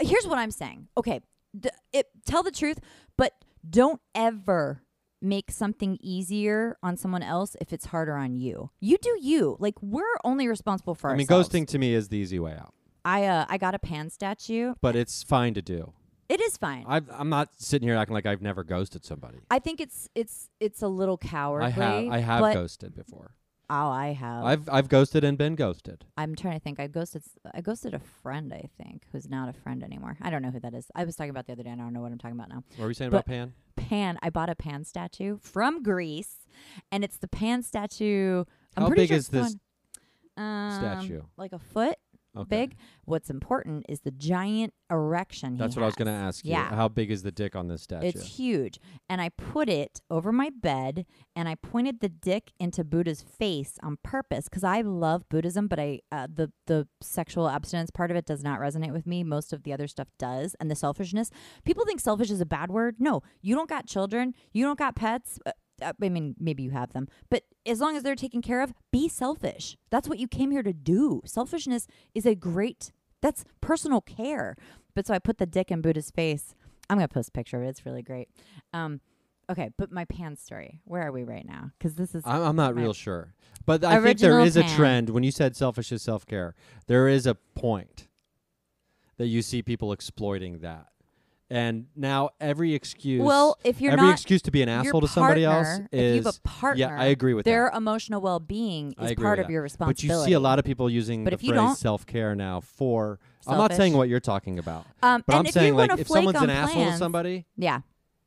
Here's what I'm saying. Okay, d- it, tell the truth, but don't ever make something easier on someone else if it's harder on you. You do you. Like we're only responsible for ourselves. I mean, ourselves. ghosting to me is the easy way out, I uh I got a pan statue. but it's fine to do. It is fine. I, I'm not sitting here acting like I've never ghosted somebody. I think it's it's it's a little cowardly. I have I have but, ghosted before. Oh, I have. I've I've ghosted and been ghosted. I'm trying to think. I ghosted. I ghosted a friend. I think who's not a friend anymore. I don't know who that is. I was talking about the other day. and I don't know what I'm talking about now. What were we saying But- about Pan? Pan. I bought a Pan statue from Greece, and it's the Pan statue. I'm How pretty big sure is this one- um, statue? Like a foot. Okay. big. What's important is the giant erection. That's what I was going to ask you. Yeah. How big is the dick on this statue? It's huge. And I put it over my bed and I pointed the dick into Buddha's face on purpose because I love Buddhism, but I uh, the the sexual abstinence part of it does not resonate with me. Most of the other stuff does. And the selfishness. People think selfish is a bad word. No, you don't got children. You don't got pets. Uh, I mean, maybe you have them, but as long as they're taken care of, be selfish. That's what you came here to do. Selfishness is a great, that's personal care. But so I put the dick in Buddha's face. I'm going to post a picture of it. It's really great. Um, okay, but my pants story. Where are we right now? Because this is. I'm, I'm not real sure. But I think there is is a trend. When you said selfish is self care, there is a point that you see people exploiting that. And now every excuse, well, if you're every not. excuse to be an asshole to somebody else partner, is. if you have a partner, yeah, I agree with their that. emotional well being is part of that. your responsibility But you see a lot of people using But the phrase don't- self care now for. I'm not saying what you're talking about, Um, but I'm if saying like if someone's on an asshole to plans- somebody, Yeah.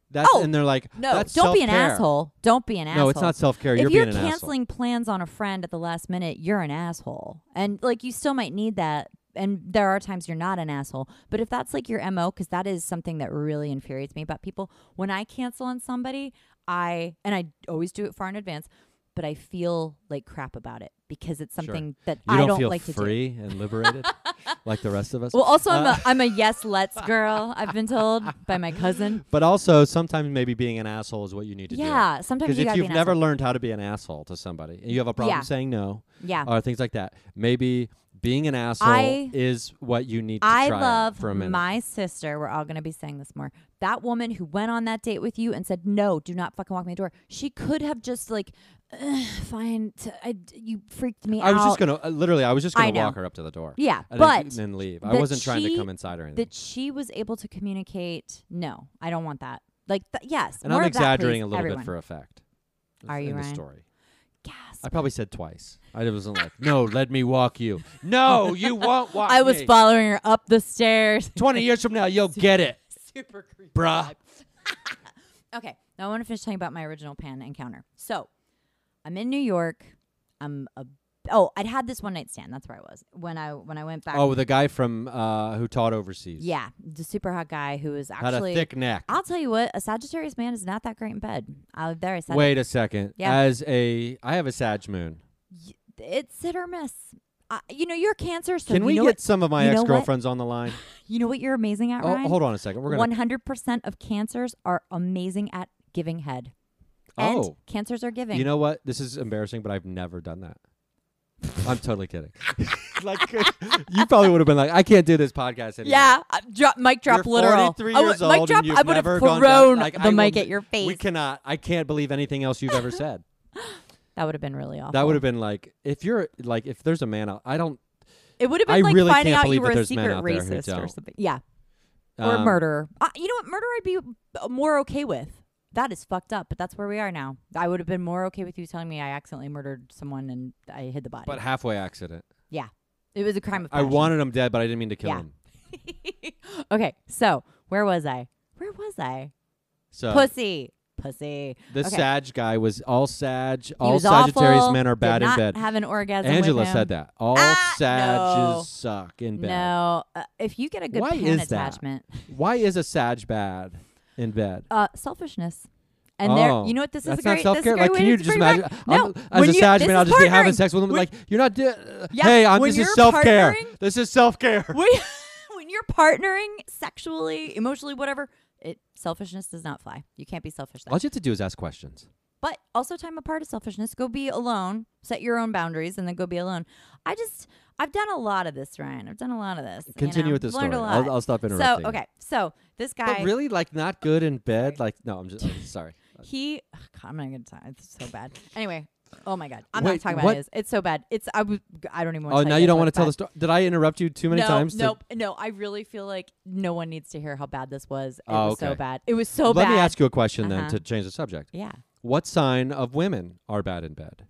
that's Oh, and they're like, No, don't be an asshole. Don't be an asshole. No, it's not self care. if You're you're being an asshole. canceling plans on a friend at the last minute, you're an asshole. And like you still might need that. And there are times you're not an asshole. But if that's like your MO, because that is something that really infuriates me about people, when I cancel on somebody, I, and I always do it far in advance, but I feel like crap about it because it's Sure. something that You I don't, don't feel like to do. free and liberated like the rest of us. Well, also, I'm, Uh, a, I'm a yes, let's girl, I've been told by my cousin. But also, sometimes maybe being an asshole is what you need to do. Yeah, sometimes Because you if you've never asshole. learned how to be an asshole to somebody and you have a problem Yeah. saying no Yeah. or things like that, maybe being an asshole I- is what you need to I try love for a minute. my sister. We're all going to be saying this more. That woman who went on that date with you and said, "No, do not fucking walk me the door." She could have just like, "Ugh, "Fine, t- I you freaked me I out." I was just gonna, uh, literally, I was just gonna walk her up to the door. yeah, and but then, then leave. I wasn't trying to come inside or anything. that she was able to communicate. No, I don't want that. Like, th- yes, and more I'm of that, exaggerating please, a little everyone. bit for effect. Are in you, the Ryan? story? Gasp. I probably said twice. I wasn't like, no, let me walk you. No, you won't walk I was me. following her up the stairs. 20 years from now, you'll get it, Super creepy. bruh. Okay, now I want to finish talking about my original pan encounter. So, I'm in New York. I'm a oh, I'd had this one night stand. That's where I was when I when I went back. Oh, the guy from uh, who taught overseas. yeah, the super hot guy who was Had actually. a thick neck. I'll tell you what, a Sagittarius man is not that great in bed. I there I said Wait a second. Yeah. As a, I have a Sag moon. it. it's hit or miss. Uh, you know you're Cancer, so Can we get what, some of my ex girlfriends on the line? you know what you're amazing at, oh, Ryan. hold on a second. We're gonna. One hundred percent of cancers are amazing at giving head. And oh, cancers are giving. you know what? This is embarrassing, but I've never done that. I'm totally kidding. like you probably would have been like, I can't do this podcast anymore. Yeah, uh, drop, mic drop You're literal. 43 I would- years mic old drop. and you've I would have never gone thrown down- like, the I will mic n- at your face. We cannot. I can't believe anything else you've ever said. that would have been really awful. That would have been like if you're like if there's a man out. I don't. It would have been I like really finding can't out you believe were a there's men secret out there who racist or don't. something. Yeah, or um, murderer. Uh, you know what? Murder, I'd be uh, more okay with. That is fucked up, but that's where we are now. I would have been more okay with you telling me I accidentally murdered someone and I hid the body. But halfway accident. Yeah. It was a crime of I passion. wanted him dead, but I didn't mean to kill Yeah. him. okay, so where was I? Where was I? So Pussy, pussy. the okay. Sag guy was all Sag. All was Sagittarius awful, men are did bad in not bed. Have an orgasm. Angela with him. said that. All Ah, Sages no. suck in bed. No, uh, if you get a good Why pan is that? attachment, Why is a Sag bad in bed? uh, selfishness. And there, Oh, you know what? This is a great. not this self care. is a great Like, can you just imagine? No, I'm- as a this man, I'll is just be having sex with him. Like, you're not. Di- Yeah, hey, I'm. This is self care. This is self care. when, when you're partnering sexually, emotionally, whatever, it selfishness does not fly. You can't be selfish. Then. All you have to do is ask questions. But also time apart of selfishness. Go be alone. Set your own boundaries, and then go be alone. I just, I've done a lot of this, Ryan. I've done a lot of this. you Continue know? with the story. I'll, I'll stop interrupting. so okay, so this guy, But really, like, not good in bed. Like, no, I'm just I'm sorry. he, ugh, God, I'm not gonna. It's so bad. Anyway, oh my God, I'm Wait, not talking what? about his. It's so bad. It's I was. I don't even. want to. Oh, now you don't want to tell the story. Did I interrupt you too many no, times? to- Nope, no. I really feel like no one needs to hear how bad this was. It Oh, was so bad. It was so Let bad. Let me ask you a question then Uh-huh. to change the subject. Yeah, What sign of women are bad in bed?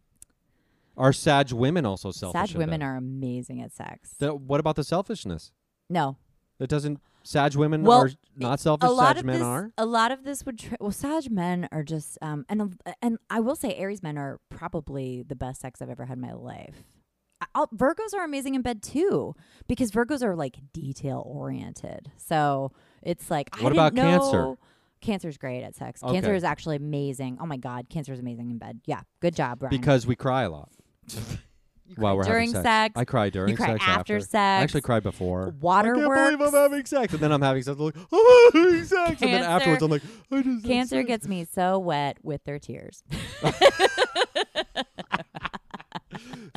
Are Sag women also selfish? Sag women are amazing at sex. The- what about the selfishness? no, That doesn't. Sag women Well, are not selfish. a lot Sag of men this, are. a lot of this would. Tra- well, Sag men are just, um, and and I will say Aries men are probably the best sex I've ever had in my life. I, I'll, Virgos are amazing in bed too because Virgos are like detail oriented. So it's like I What didn't about Cancer? know- Cancer's great at sex. Cancer is actually amazing. Oh my god, Cancer is amazing in bed. Yeah, good job, Ryan. Because we cry a lot while we're during having sex, I cry during you cry sex. after, sex. I actually cry before. Water I can't works. believe I'm having sex, and then I'm having sex. I'm like, I'm having sex, and then Cancer- afterwards I'm like, I just had Cancer sex. gets me so wet with their tears.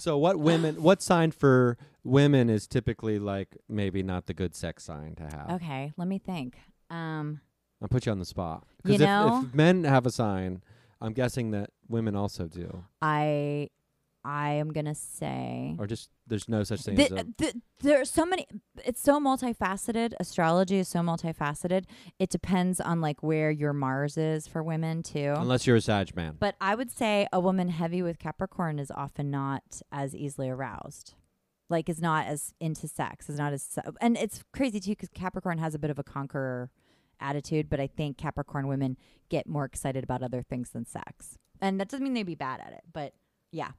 So what women? What sign for women is typically like maybe not the good sex sign to have? Okay, let me think. Um, I'll put you on the spot. You Because if, know- if men have a sign, I'm guessing that women also do, I, I am gonna say. or just there's no such thing The, as a. the, there are so many. It's so multifaceted. Astrology is so multifaceted. It depends on like where your Mars is for women too. Unless you're a Sag man. But I would say a woman heavy with Capricorn is often not as easily aroused. Like is not as into sex. Is not as se- and it's crazy too because Capricorn has a bit of a conqueror attitude, but I think Capricorn women get more excited about other things than sex. And that doesn't mean they'd be bad at it, but yeah.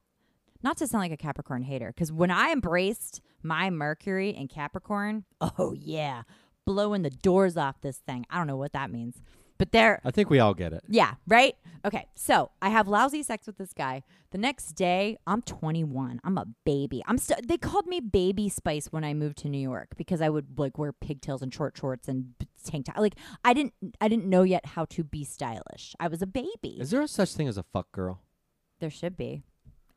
Not to sound like a Capricorn hater, because when I embraced my Mercury in Capricorn, oh yeah, blowing the doors off this thing. I don't know what that means, but there, I think we all get it. yeah, right? Okay, so I have lousy sex with this guy. The next day, I'm 21. I'm a baby. I'm st- they called me baby spice when I moved to New York because I would like wear pigtails and short shorts and tank top. Like I didn't I didn't know yet how to be stylish. I was a baby. Is there a such thing as a fuck girl? there should be.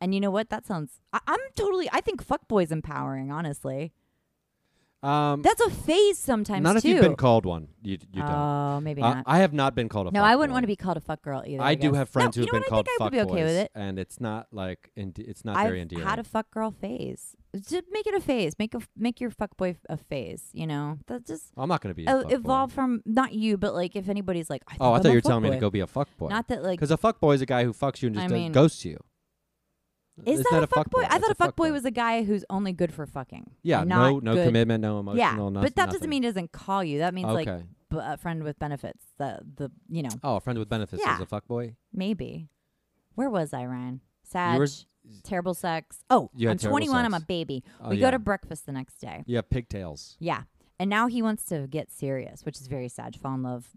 And you know what? That sounds I- I'm totally I think fuckboy's empowering, honestly. Um, That's a phase sometimes not if you've been called one. You you don't. Oh, maybe Uh, not. I have not been called a. Fuck. No, I wouldn't boy. want to be called a fuck girl either. I, do have friends no, who you have know been what? I called think I would be okay with it. and it's not like it's not I've very endearing. had a fuck girl phase. Just make it a phase. Make a make your fuck boy a phase. You know that just I'm not going to be. A evolve from not you, but like if anybody's like, I think Oh, I I'm thought you were telling me to go be a fuck boy. Not that like Because a fuck boy is a guy who fucks you and just I mean- ghosts you. Is that not a fuck boy? I thought a fuck boy fuckboy. was a guy who's only good for fucking. Yeah, no, no good- commitment, no emotional. Yeah, nothing, but that nothing. doesn't mean he doesn't call you. That means okay. like b- a friend with benefits. The the you know oh, a friend with benefits Yeah. is a fuck boy. maybe. Where was I, Ryan? Sad. Were- terrible sex. Oh, I'm terrible 21. I'm a baby. Oh, we yeah. go to breakfast the next day. You have pigtails. Yeah. And now he wants to get serious, which is very sad. Fall in love.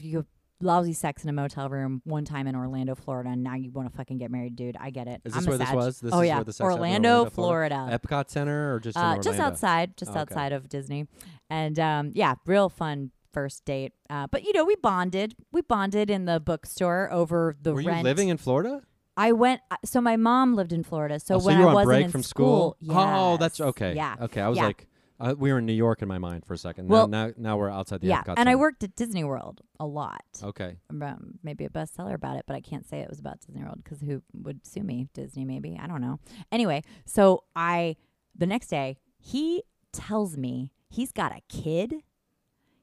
You have lousy sex in a motel room one time in Orlando, Florida, and now you want to fucking get married, dude. I get it. Is I'm this a where this was? This oh is yeah, where the sex Orlando, Orlando, Florida. Epcot Center or just in Uh, just outside, just Okay. outside of Disney, and um, yeah, real fun first date. Uh, but you know, we bonded. We bonded in the bookstore over the Were rent. you living in Florida? I went. uh, So my mom lived in Florida. So oh, when so you were I wasn't break in from school. school, Oh, that's okay. Yeah, Okay, I was Yeah. like, uh, we were in New York in my mind for a second. Well, now, now, now we're outside the yeah. Epcot And I worked at Disney World a lot. Okay. um, maybe a bestseller about it, but I can't say it was about Disney World because who would sue me? Disney, maybe. I don't know. Anyway, so I, the next day, he tells me he's got a kid.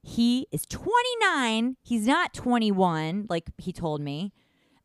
He is 29. He's not 21, like he told me.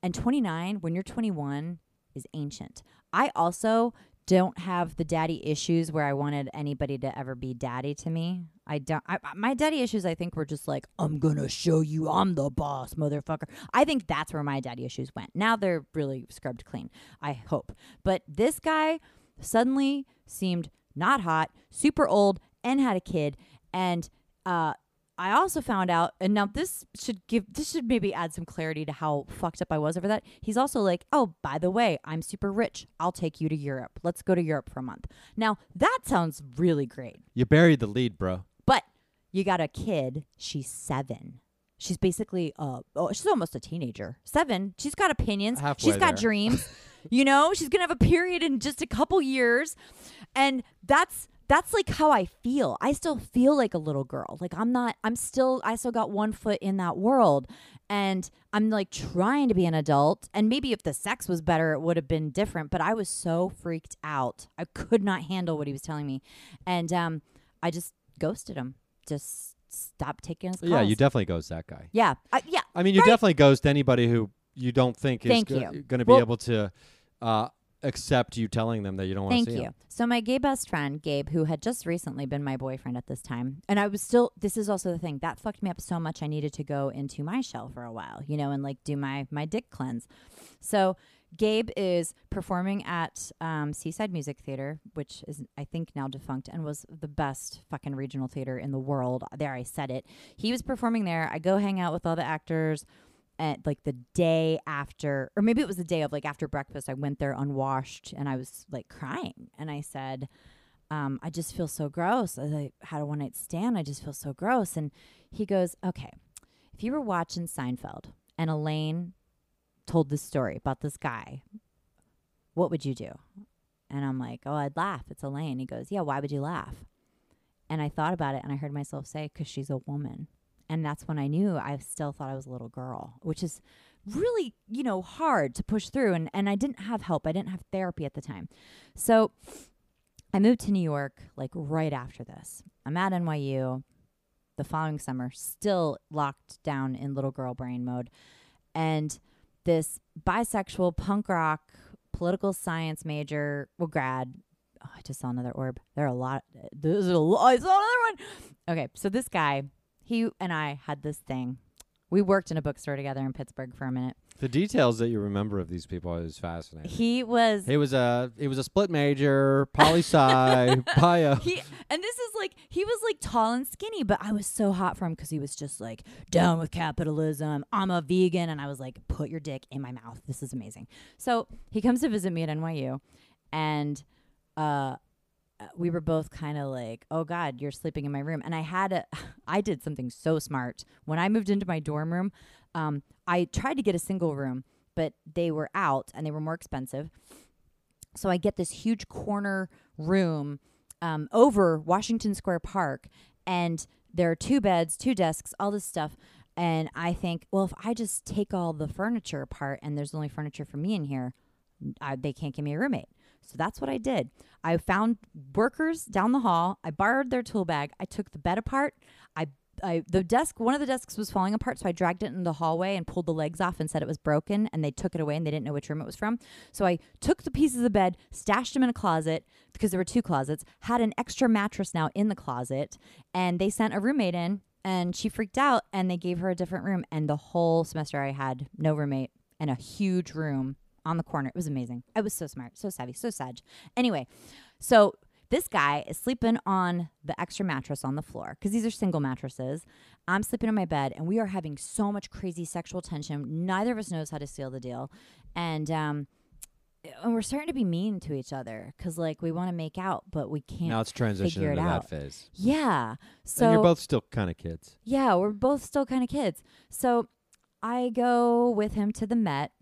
And 29, when you're 21, is ancient. I also don't have the daddy issues where I wanted anybody to ever be daddy to me. I don't. I, my daddy issues, I think, were just like, I'm gonna show you I'm the boss, motherfucker. I think that's where my daddy issues went. Now they're really scrubbed clean. I hope. But this guy suddenly seemed not hot, super old, and had a kid. And uh, I also found out, and now this should give, this should maybe add some clarity to how fucked up I was over that. He's also like, oh, by the way, I'm super rich. I'll take you to Europe. Let's go to Europe for a month. Now that sounds really great, You buried the lead, bro. but you got a kid. She's seven. She's basically, uh, oh, she's almost a teenager. Seven. She's got opinions. Halfway she's got there. dreams. you know, she's gonna have a period in just a couple years, and that's that's like how I feel. I still feel like a little girl. Like I'm not. I'm still. I still got one foot in that world, and I'm like trying to be an adult. And maybe if the sex was better, it would have been different. But I was so freaked out. I could not handle what he was telling me, and um, I just ghosted him. Just stopped taking his calls. Yeah, you definitely ghost that guy. Yeah, I, yeah. I mean, you Right. definitely ghost anybody who you don't think is go- going to be Well- able to uh, accept you telling them that you don't want to Thank see you. them. So my gay best friend, Gabe, who had just recently been my boyfriend at this time, and I was still this is also the thing, that fucked me up so much I needed to go into my shell for a while, you know, and like do my my dick cleanse. So Gabe is performing at um, Seaside Music Theater, which is I think now defunct and was the best fucking regional theater in the world. There, I said it. He was performing there. I go hang out with all the actors at like the day after, or maybe it was the day of like after breakfast. I went there unwashed and I was like crying, and I said, um, "I just feel so gross. I had a one night stand. I just feel so gross." And he goes, "Okay, if you were watching Seinfeld and Elaine." told this story about this guy, what would you do? And I'm like, oh, I'd laugh. It's Elaine. He goes, yeah, why would you laugh? And I thought about it and I heard myself say, because she's a woman. And that's when I knew I still thought I was a little girl, which is really, you know, hard to push through. And, and I didn't have help. I didn't have therapy at the time. So I moved to New York like right after this. I'm at NYU the following summer, still locked down in little girl brain mode. And this bisexual punk rock political science major, well, grad. Oh, I just saw another orb. There are a lot. There's a lot. I saw another one. Okay, so this guy, he and I had this thing. We worked in a bookstore together in Pittsburgh for a minute. The details that you remember of these people is fascinating. He was. He was a he was a split major, poli sci, bio. He and this is like he was like tall and skinny, but I was so hot for him because he was just like down with capitalism. I'm a vegan, and I was like, put your dick in my mouth. This is amazing. So he comes to visit me at NYU, and uh, we were both kind of like, oh God, you're sleeping in my room. And I had a, I did something so smart. When I moved into my dorm room, um, I tried to get a single room, but they were out and they were more expensive. So I get this huge corner room um, over Washington Square Park, and there are two beds, two desks, all this stuff. And I think, well, if I just take all the furniture apart and there's only furniture for me in here, I, they can't give me a roommate. So that's what I did. I found workers down the hall. I borrowed their tool bag. I took the bed apart. I I the desk one of the desks was falling apart, so I dragged it in the hallway and pulled the legs off and said it was broken, and they took it away and they didn't know which room it was from. So I took the pieces of bed, stashed them in a closet because there were two closets, had an extra mattress now in the closet, and they sent a roommate in and she freaked out and they gave her a different room and the whole semester I had no roommate and a huge room on the corner. It was amazing. I was so smart, so savvy, so sage. Anyway, so this guy is sleeping on the extra mattress on the floor because these are single mattresses. I'm sleeping on my bed, and we are having so much crazy sexual tension. Neither of us knows how to seal the deal, and um, and we're starting to be mean to each other because like we want to make out, but we can't. Now it's transitioning it into out. that phase. Yeah. So and you're both still kind of kids. yeah, we're both still kind of kids. So I go with him to the Met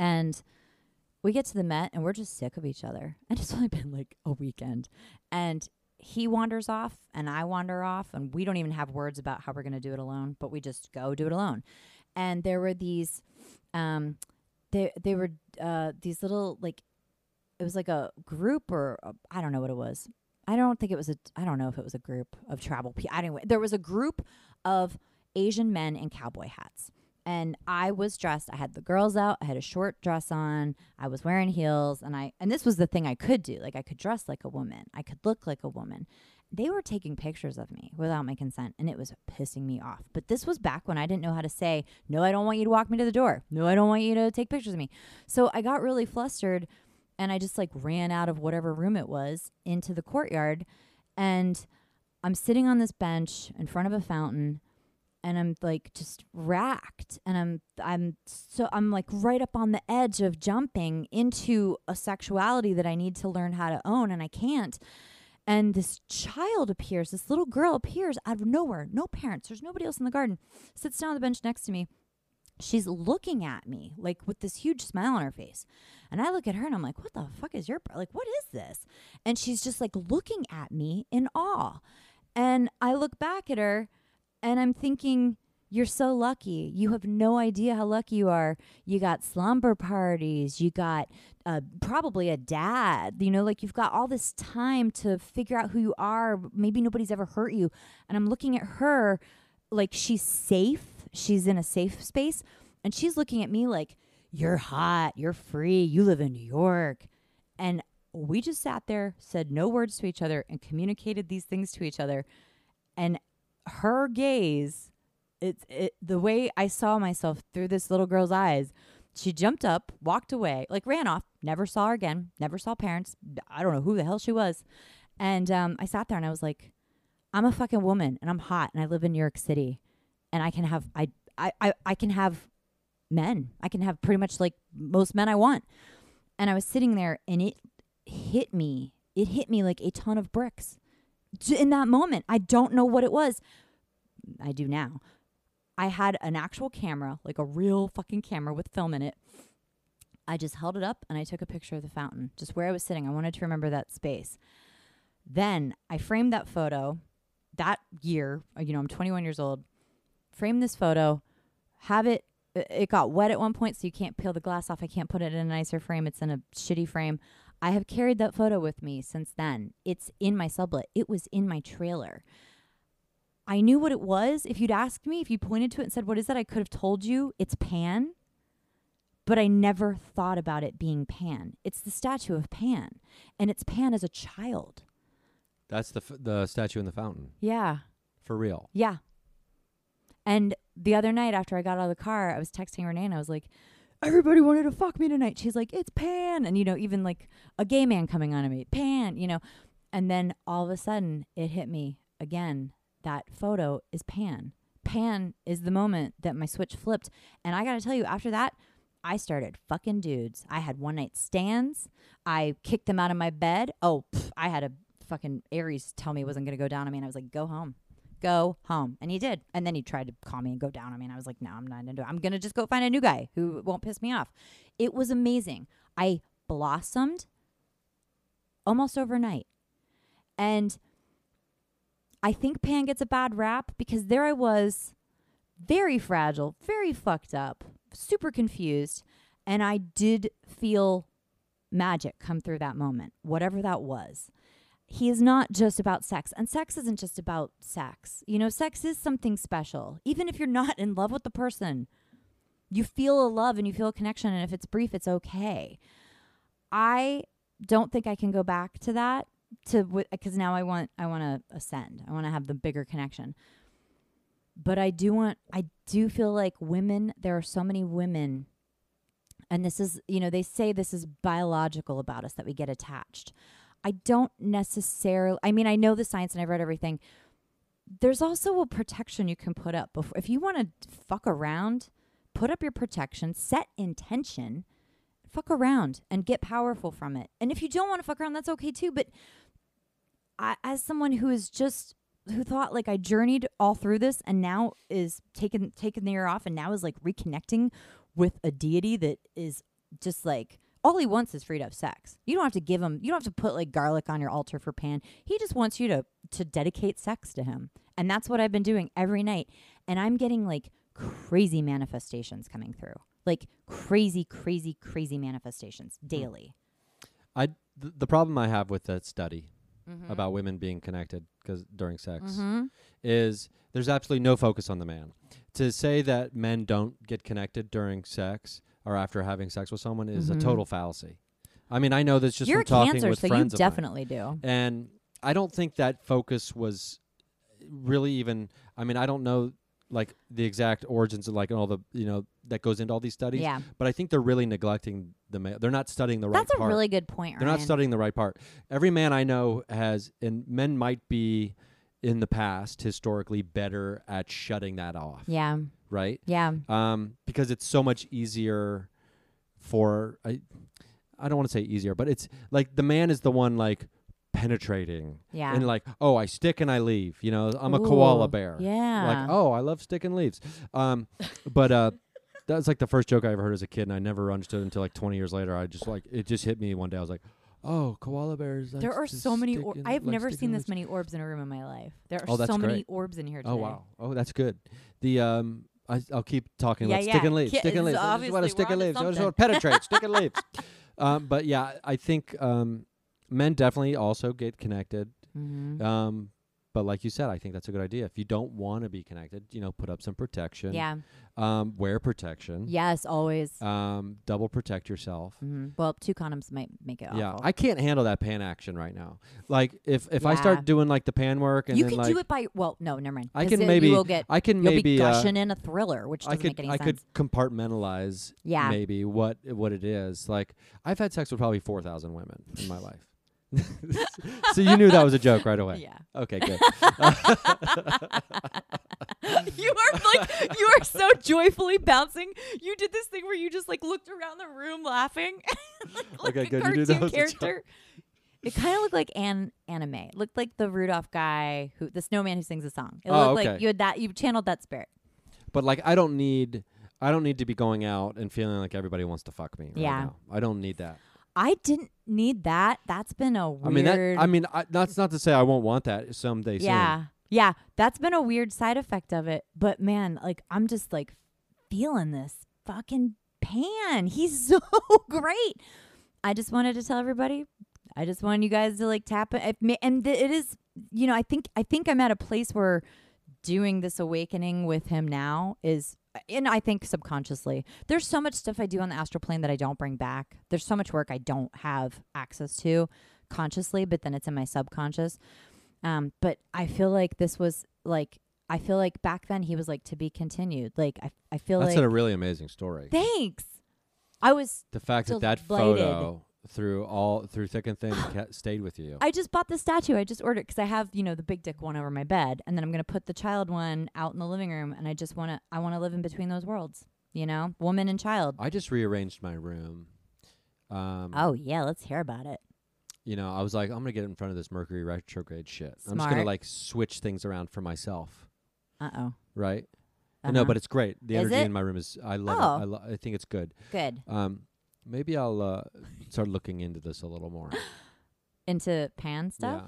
and we get to the Met and we're just sick of each other. And it's only been like a weekend. And he wanders off and I wander off and we don't even have words about how we're going to do it alone, but we just go do it alone. And there were these um they they were uh these little like it was like a group or I I don't know what it was. I don't think it was a I don't know if it was a group of travel people. Anyway, there was a group of Asian men in cowboy hats. And I was dressed. I had the girls out. I had a short dress on. I was wearing heels and I and this was the thing I could do. Like I could dress like a woman. I could look like a woman. They were taking pictures of me without my consent and it was pissing me off. But this was back when I didn't know how to say, "No, I don't want you to walk me to the door. No, I don't want you to take pictures of me." So I got really flustered and I just like ran out of whatever room it was into the courtyard and I'm sitting on this bench in front of a fountain and I'm like just racked and I'm I'm so I'm like right up on the edge of jumping into a sexuality that I need to learn how to own and I can't. And this child appears, this little girl appears out of nowhere, no parents, there's nobody else in the garden, sits down on the bench next to me. She's looking at me like with this huge smile on her face. And I look at her and I'm like, what the fuck is your, like, what is this? And she's just like looking at me in awe. And I look back at her and I'm thinking, you're so lucky. You have no idea how lucky you are. You got slumber parties. You got uh, probably a dad. You know, like you've got all this time to figure out who you are. Maybe nobody's ever hurt you. And I'm looking at her like she's safe. She's in a safe space. And she's looking at me like, you're hot. You're free. You live in New York. And we just sat there, said no words to each other, and communicated these things to each other. And her gaze it's it the way I saw myself through this little girl's eyes She jumped up, walked away, like ran off, never saw her again, never saw parents. I don't know who the hell she was. And um, I sat there and I was like, I'm a fucking woman and I'm hot and I live in New York City and I can have I I, I, I can have men. I can have pretty much like most men I want. And I was sitting there and it hit me. It hit me like a ton of bricks. In that moment, I don't know what it was. I do now. I had an actual camera, like a real fucking camera with film in it. I just held it up and I took a picture of the fountain, just where I was sitting. I wanted to remember that space. Then I framed that photo that year. uh, You know, I'm 21 years old. Frame this photo, have it. It got wet at one point, so you can't peel the glass off. I can't put it in a nicer frame. It's in a shitty frame. I have carried that photo with me since then. It's in my sublet. It was in my trailer. I knew what it was. If you'd asked me, if you pointed to it and said, What is that? I could have told you it's Pan. But I never thought about it being Pan. It's the statue of Pan. And it's Pan as a child. That's the f- the statue in the fountain Yeah. for real. Yeah. And the other night after I got out of the car, I was texting Renee and I was like, Everybody wanted to fuck me tonight. She's like, It's Pan. And, you know, even like a gay man coming on to me, Pan, you know. And then all of a sudden it hit me again that photo is Pan. Pan is the moment that my switch flipped. And I got to tell you, after that, I started fucking dudes. I had one night stands. I kicked them out of my bed. Oh, pff, I had a fucking Aries tell me it wasn't going to go down on me. And I was like, go home. Go home. And he did. And then he tried to call me and go down on me. And I was like, no, I'm not into it. I'm going to just go find a new guy who won't piss me off. It was amazing. I blossomed almost overnight. And I think Pan gets a bad rap because there I was, very fragile, very fucked up, super confused. And I did feel magic come through that moment, whatever that was. He is not just about sex, and sex isn't just about sex. You know, sex is something special. Even if you're not in love with the person, you feel a love and you feel a connection, and if it's brief, it's okay. I don't think I can go back to that to because now I want I want to ascend. I want to have the bigger connection. But I do want I do feel like women there are so many women and this is you know they say this is biological about us that we get attached. I don't necessarily I mean I know the science and I've read everything. There's also a protection you can put up before if you want to fuck around, put up your protection, set intention, fuck around and get powerful from it. And if you don't want to fuck around, that's okay too. But I, as someone who is just who thought like I journeyed all through this and now is taking taking the year off and now is like reconnecting with a deity that is just like all he wants is free to have sex. You don't have to give him. You don't have to put like garlic on your altar for Pan. He just wants you to to dedicate sex to him, and that's what I've been doing every night. And I'm getting like crazy manifestations coming through, like crazy, crazy, crazy manifestations daily. I th- the problem I have with that study Mm-hmm. about women being connected 'cause during sex hmm is there's absolutely no focus on the man. To say that men don't get connected during sex or after having sex with someone is Mhm. a total fallacy. I mean, I know this just You're from a talking cancer, with so you friends of mine. definitely do. And I don't think that focus was really even. I mean, I don't know like the exact origins of like all the you know that goes into all these studies. Yeah, But I think they're really neglecting the male. They're not studying the right part. that's a part. really good point. They're not Ryan. studying the right part. Every man I know has, and men might be in the past historically better at shutting that off, Yeah, right? yeah, Um, because it's so much easier for I, I don't want to say easier, but it's like the man is the one like penetrating yeah. and like oh I stick and I leave. You know I'm a koala bear. Yeah. Like oh I love sticking leaves. Um, but uh. That was like the first joke I ever heard as a kid, and I never understood until like 20 years later. I just like it just hit me one day. I was like, "Oh, koala bears." there are so many. Or- in- I've like never seen this many orbs in a room in my life. There are Oh, so many great. orbs in here today. Oh wow! Oh, that's good. The um, I, I'll keep talking Yeah, about yeah. sticking leaves, Yeah, sticking it's leaves. I just want to stick and leaves. I just want to penetrate, sticking leaves. Um, but yeah, I think um, men definitely also get connected. Mhm. Um, but like you said, I think that's a good idea. If you don't want to be connected, you know, put up some protection. Yeah. Um, wear protection. Yes, always. Um, double protect yourself. Mm-hmm. Well, two condoms might make it Yeah, awful. I can't handle that pan action right now. Like if if I start doing like the pan work and you then can like do it by well, no, never mind. I can maybe you will get I can you'll maybe be uh, gushing in a thriller, which doesn't could make any I sense. could compartmentalize Yeah. maybe what what it is. Like I've had sex with probably four thousand women in my life. So you knew that was a joke right away. Yeah. Okay, good. you are like you are so joyfully bouncing. You did this thing where you just like looked around the room laughing, like Okay, a good. You knew that cartoon was a joke. character. It kind of looked like an anime. It looked like the Rudolph guy who the snowman who sings a song. It Oh, looked like okay. you had that you channeled that spirit. But like I don't need I don't need to be going out and feeling like everybody wants to fuck me. Right Yeah. now. I don't need that. I didn't need that. That's been a weird I mean that I mean I, that's not to say I won't want that someday soon. Yeah. Yeah. That's been a weird side effect of it. But man, like I'm just like feeling this fucking pan. He's so great. I just wanted to tell everybody. I just wanted you guys to like tap it. And it is, you know, I think I think I'm at a place where doing this awakening with him now is and I think subconsciously. There's so much stuff I do on the astral plane that I don't bring back. There's so much work I don't have access to consciously, but then it's in my subconscious. Um, but I feel like this was like I feel like back then he was like to be continued. Like I I feel like That's like a really amazing story. thanks. I was the fact that that delighted. photo through all through thick and thin ca- stayed with you. I just bought the statue. I just ordered because I have you know the big dick one over my bed, and then I'm gonna put the child one out in the living room, and I just wanna I wanna live in between those worlds. You know, woman and child. I just rearranged my room. Um, Oh yeah, let's hear about it. you know, I was like, I'm gonna get in front of this Mercury retrograde shit. Smart. I'm just gonna like switch things around for myself, Uh oh. right? No, but it's great. The Is energy it? in my room is. I love Oh. it. I, lo- I think it's good. good Um, maybe I'll uh, start looking into this a little more. into pan stuff.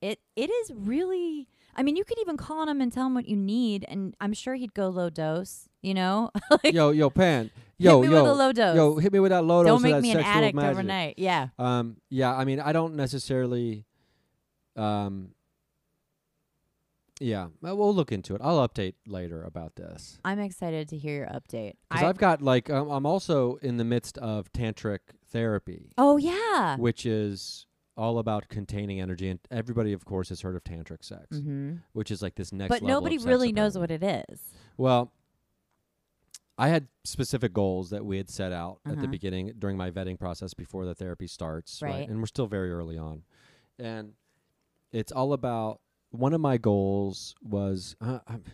Yeah. It it is really. I mean, you could even call on him and tell him what you need, and I'm sure he'd go low dose. You know, like yo, yo, Pan. Yo, hit me yo, with a low dose. yo, hit me with that low dose Don't make me an addict magic. overnight. Yeah. Um, yeah, I mean, I don't necessarily. Um. Yeah, well, we'll look into it. I'll update later about this I'm excited to hear your update. because I've got like um, I'm also in the midst of tantric therapy, oh yeah. which is all about containing energy, and everybody, of course, has heard of tantric sex, Mm-hmm. which is like this next. But level nobody really knows what it is. Well, I had specific goals that we had set out at the Uh-huh. beginning during my vetting process before the therapy starts, Right. And we're still very early on. And it's all about one of my goals was uh, I'm-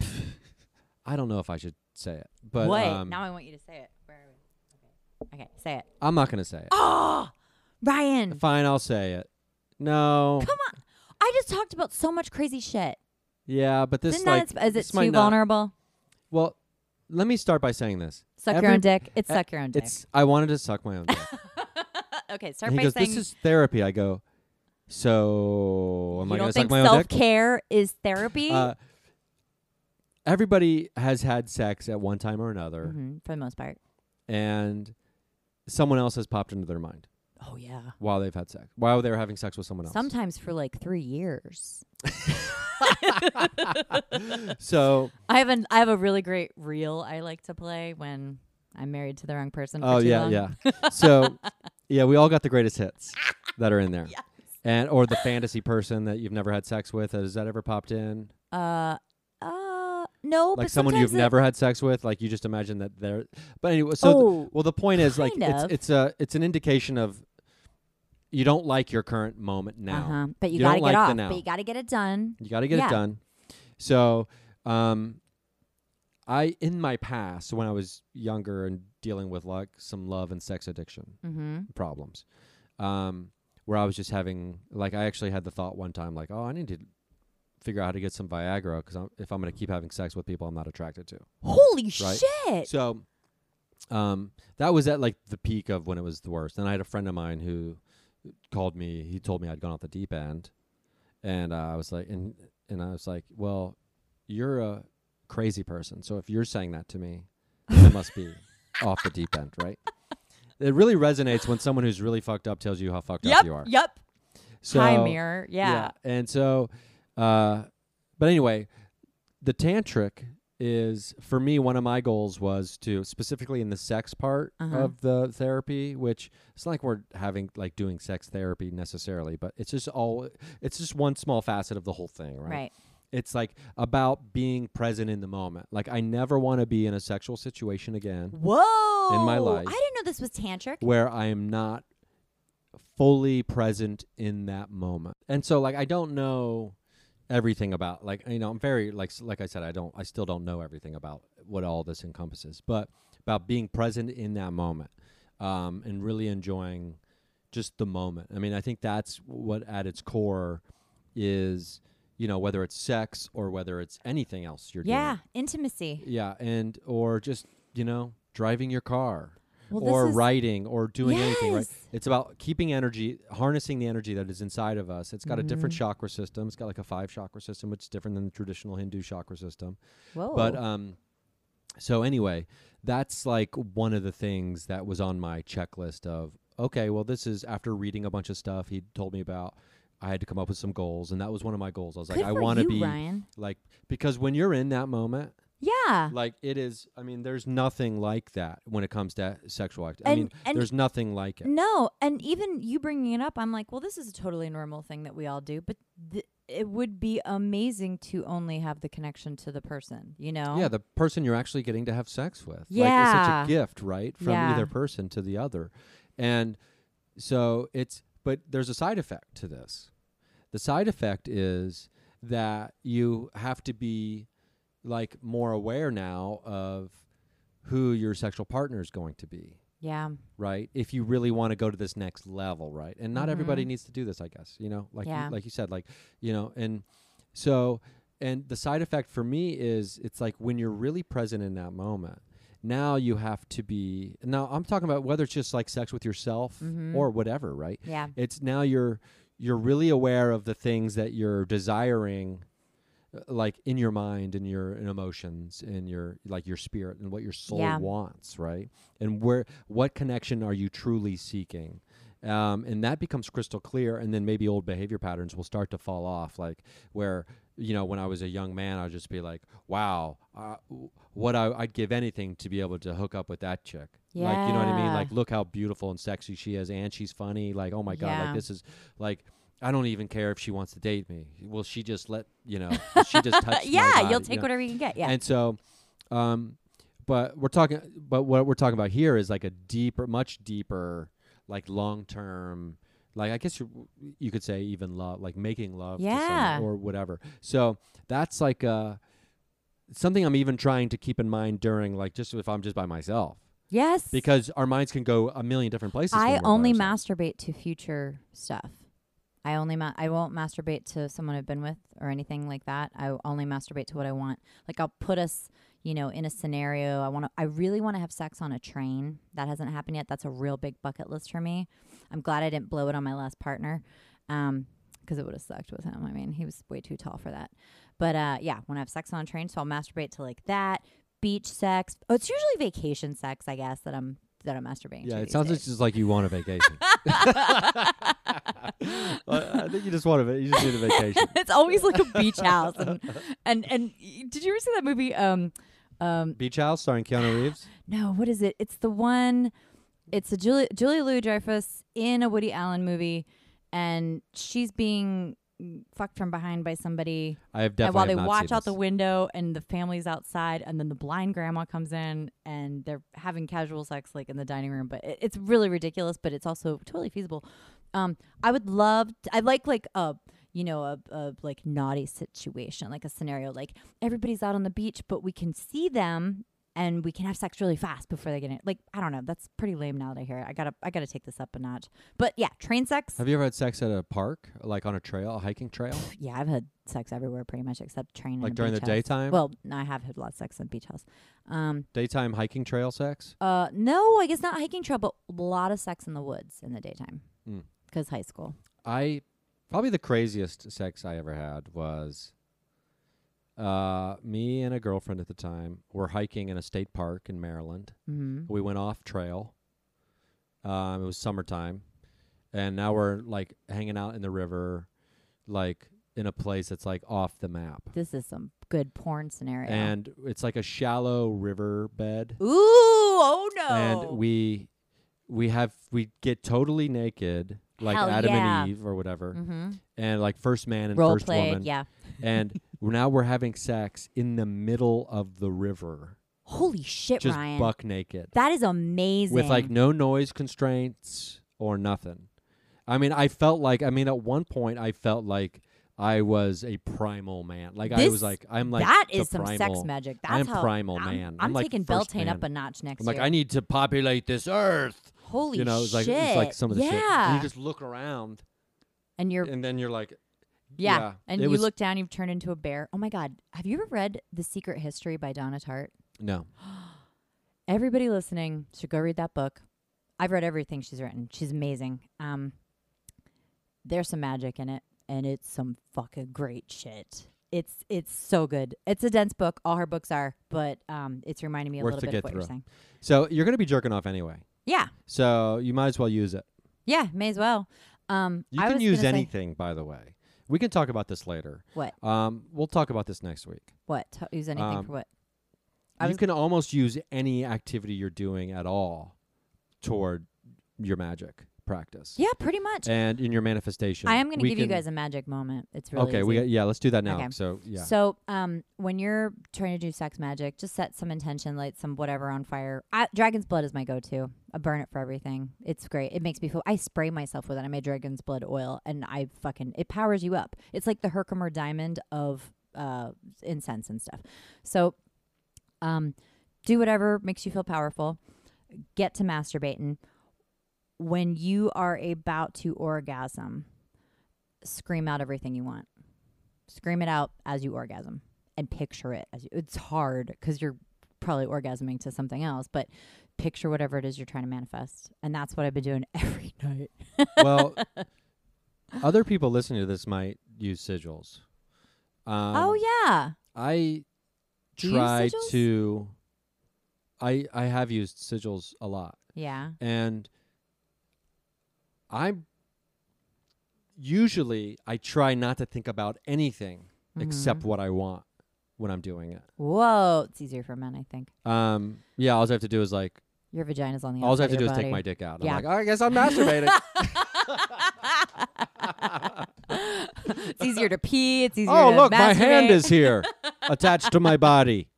don't know if I should say it, but Wait, um, now I want you to say it. Where are we? Okay. Okay, say it. I'm not going to say it. Oh, Ryan, Fine, I'll say it. No. come on. I just talked about so much crazy shit. Yeah, but this Isn't like that, is it too not- vulnerable? Well, let me start by saying this. Suck every- your own dick. It's e- suck your own dick. It's I wanted to suck my own dick. okay, start and he by goes, saying "This is therapy." I go, "So am you I don't going to suck think my own self dick?" care is therapy? Uh, everybody has had sex at one time or another, Mhm, for the most part. and someone else has popped into their mind Oh yeah. while they've had sex, while they were having sex with someone else. Sometimes for like three years. so, I have an I have a really great reel I like to play when I'm married to the wrong person. For oh too yeah, long. yeah. So, yeah, we all got the greatest hits that are in there, Yes. And or the fantasy person that you've never had sex with. Has that ever popped in? Uh, uh, no. like someone you've never had sex with, like you just imagine that they're. But anyway, so th- oh, well, the point is like it's of. it's a it's an indication of you don't like your current moment now. uh-huh. But you, You gotta get like off. But you gotta get it done. You got to get Yeah. it done. So, um, I in my past when I was younger and dealing with like some love and sex addiction Mm-hmm. problems, um, where I was just having like I actually had the thought one time like, oh, I need to figure out how to get some Viagra because if I'm going to keep having sex with people I'm not attracted to. Holy Right. shit! So, um, that was at like the peak of when it was the worst. And I had a friend of mine who called me. He told me I'd gone off the deep end, and uh, I was like, and and I was like, well, you're a crazy person. So if you're saying that to me, I must be off the deep end, right? It really resonates when someone who's really fucked up tells you how fucked yep. up you are. Yep. So Hi, mirror. Yeah. yeah. and so Uh, but anyway, the tantric is for me one of my goals was to specifically in the sex part Uh-huh. of the therapy which it's not like we're having like doing sex therapy necessarily but it's just all it's just one small facet of the whole thing right, Right. It's like about being present in the moment like i never want to be in a sexual situation again Whoa. In my life. I didn't know this was tantric. where I am not fully present in that moment. And so like I don't know everything about like you know I'm very like like I said I don't I still don't know everything about what all this encompasses, but about being present in that moment um and really enjoying just the moment. I mean, I think that's what at its core is you know whether it's sex or whether it's anything else you're Yeah, doing. Yeah, intimacy. Yeah, and or just, you know, driving your car Well, or writing or doing anything, right? It's about keeping energy, harnessing the energy that is inside of us. It's got a different Mhm. chakra system. It's got like a five chakra system, which is different than the traditional Hindu chakra system. Whoa. But um, so anyway, that's like one of the things that was on my checklist of okay, well, this is after reading a bunch of stuff he told me about. I had to come up with some goals, and that was one of my goals. I was Good like, I for want to you, be Ryan. like because when you're in that moment, Yeah. like it is. I mean, there's nothing like that when it comes to sexual act. I And- mean, and there's nothing like it. No, and even you bringing it up, I'm like, well, this is a totally normal thing that we all do, but th- it would be amazing to only have the connection to the person, you know? Yeah, the person you're actually getting to have sex with. Like, it's Yeah. such a gift, right? From Yeah. either person to the other. And so it's, but there's a side effect to this. The side effect is that you have to be like more aware now of who your sexual partner is going to be. yeah. right? If you really want to go to this next level, right? And not everybody Mhm. needs to do this, I guess. You know, like Yeah. you, like you said, like you know, and so and the side effect for me is it's like when you're really present in that moment. Now you have to be. Now I'm talking about whether it's just like sex with yourself Mhm. or whatever, right? Yeah. It's now you're you're really aware of the things that you're desiring uh, like in your mind and your and emotions and your like your spirit and what your soul Yeah. wants right and where what connection are you truly seeking um, and that becomes crystal clear and then maybe old behavior patterns will start to fall off like where you know when i was a young man i'd just be like wow uh, what I, i'd give anything to be able to hook up with that chick Yeah. like you know what i mean like look how beautiful and sexy she is and she's funny like oh my god Yeah. like this is like I don't even care if she wants to date me. Will she just let you know? she just touch. yeah, body, you'll you take know? whatever you can get. Yeah. And so, um, but we're talking. But what we're talking about here is like a deeper, much deeper, like long term. Like I guess you you could say even love, like making love, to Yeah. or whatever. So that's like uh something I'm even trying to keep in mind during like just if I'm just by myself yes. because our minds can go a million different places. I only masturbate to future stuff. I only ma- I won't masturbate to someone I've been with or anything like that. I only masturbate to what I want. Like I'll put us, you know, in a scenario. I want to. I really want to have sex on a train. That hasn't happened yet. That's a real big bucket list for me. I'm glad I didn't blow it on my last partner, um, because it would have sucked with him. I mean, he was way too tall for that. But uh, yeah, when I have sex on a train, so I'll masturbate to like that beach sex. Oh, it's usually vacation sex, I guess that I'm that I'm masturbating. Yeah, it sounds days. just like you want a vacation. I I think you just want a you just need a vacation. it's always like a beach house and, and and did you ever see that movie um um Beach House starring Keanu Reeves. no what is it it's the one it's a Julie Julia Louis Dreyfus in a Woody Allen movie and she's being fucked from behind by somebody I have definitely. and while they have not watch seen out the window and the family's outside and then the blind grandma comes in and they're having casual sex like in the dining room but it, it's really ridiculous but it's also totally feasible um i would love t- i like like a you know a, a like naughty situation like a scenario like everybody's out on the beach but we can see them and we can have sex really fast before they get in like i don't know that's pretty lame now that i hear it i gotta i gotta take this up a notch but yeah train sex Have you ever had sex at a park, like on a trail, a hiking trail, yeah i've had sex everywhere pretty much except train like during the house. daytime? Well, no, I have had a lot of sex in beach house. Um, daytime hiking trail sex. uh, no, I guess not hiking trail, but a lot of sex in the woods in the daytime. Mm. Cause high school. I probably the craziest sex I ever had was uh me and a girlfriend at the time were hiking in a state park in Maryland. Mm-hmm. We went off trail. Um, it was summertime, and now we're like hanging out in the river, like in a place that's like off the map. This is some good porn scenario. And it's like a shallow river bed. ooh, oh no. And we we have we get totally naked like Hell Adam yeah. and Eve or whatever. mm-hmm. And like first man and role first played. woman. Yeah. And now we're having sex in the middle of the river. Holy shit, just Ryan. buck naked. that is amazing. with like no noise constraints or nothing. I mean, I felt like I mean at one point I felt like I was a primal man. Like I was like I'm like that is some sex magic. That's I'm how primal I'm, man. I'm, I'm like taking Beltane up a notch next I'm like. I need to populate this earth. Holy you know, it's like shit. it's like some of the yeah. shit. And you just look around and you're and then you're like yeah, yeah, and it you was- look down, you've turned into a bear. Oh my god, have you ever read The Secret History by Donna Tartt? no. Everybody listening should go read that book. I've read everything she's written. She's amazing. Um, there's some magic in it, and it's some fucking great shit. It's it's so good. It's a dense book. All her books are, but um, it's reminding me a Worth little to bit get of what you're through. saying. So you're gonna be jerking off anyway. Yeah, So you might as well use it. yeah, may as well. Um, You I can was use gonna say- anything, by the way. We can talk about this later. what? Um, we'll talk about this next week. What? T- use anything Um, for what? I you was- can almost use any activity you're doing at all toward your magic practice. Yeah, pretty much. And in your manifestation. I am going to we give you guys a magic moment. It's really Okay, we easy. got, yeah, let's do that now. Okay. So yeah. So, um, when you're trying to do sex magic, just set some intention, light some whatever on fire. I, dragon's blood is my go-to. I burn it for everything. It's great. It makes me feel. I spray myself with it. I made dragon's blood oil, and I fucking it powers you up. It's like the Herkimer diamond of uh incense and stuff. So, um, do whatever makes you feel powerful. Get to masturbating. When you are about to orgasm, scream out everything you want. Scream it out as you orgasm and picture it as you, it's hard because you're probably orgasming to something else but picture whatever it is you're trying to manifest. And that's what i've been doing every night. Well, other people listening to this might use sigils. Um, oh yeah. I Do try to. I I have used sigils a lot, yeah. And I'm usually I try not to think about anything except Mhm. what I want when I'm doing it. whoa it's easier for men i think Um, yeah, all I have to do is like, your vagina's on the all I have to do your is take my dick out. Yeah. I'm like, oh, I guess I'm masturbating. it's easier to pee it's easier to oh, look, my hand is here, attached to my body.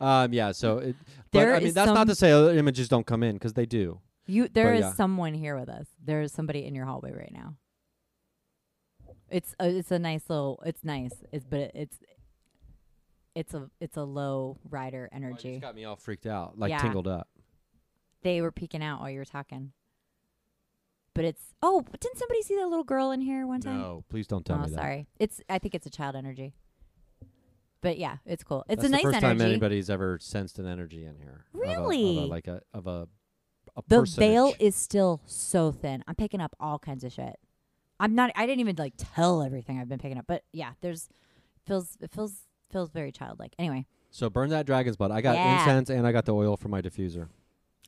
Um, yeah, so it, but I mean, that's not to say images don't come in because they do. You there But is yeah. someone here with us. There is somebody in your hallway right now. It's a, it's a nice little. It's nice. It's but it's it's a it's a low rider Oh, energy. just got me all freaked out, like Yeah. tingled up. they were peeking out while you were talking. But it's oh, didn't somebody see that little girl in here one time? No, please don't tell oh, me that. I'm sorry. It's I think it's a child energy. But yeah, it's cool. It's That's a nice the first time energy. anybody's ever sensed an energy in here. Of a- Of a, Really? like a of a a the personage. veil is still so thin. I'm picking up all kinds of shit. I'm not. I didn't even like tell everything I've been picking up, but yeah, there's feels it feels feels very childlike. Anyway. So burn that dragon's blood. I got Yeah. incense and I got the oil for my diffuser.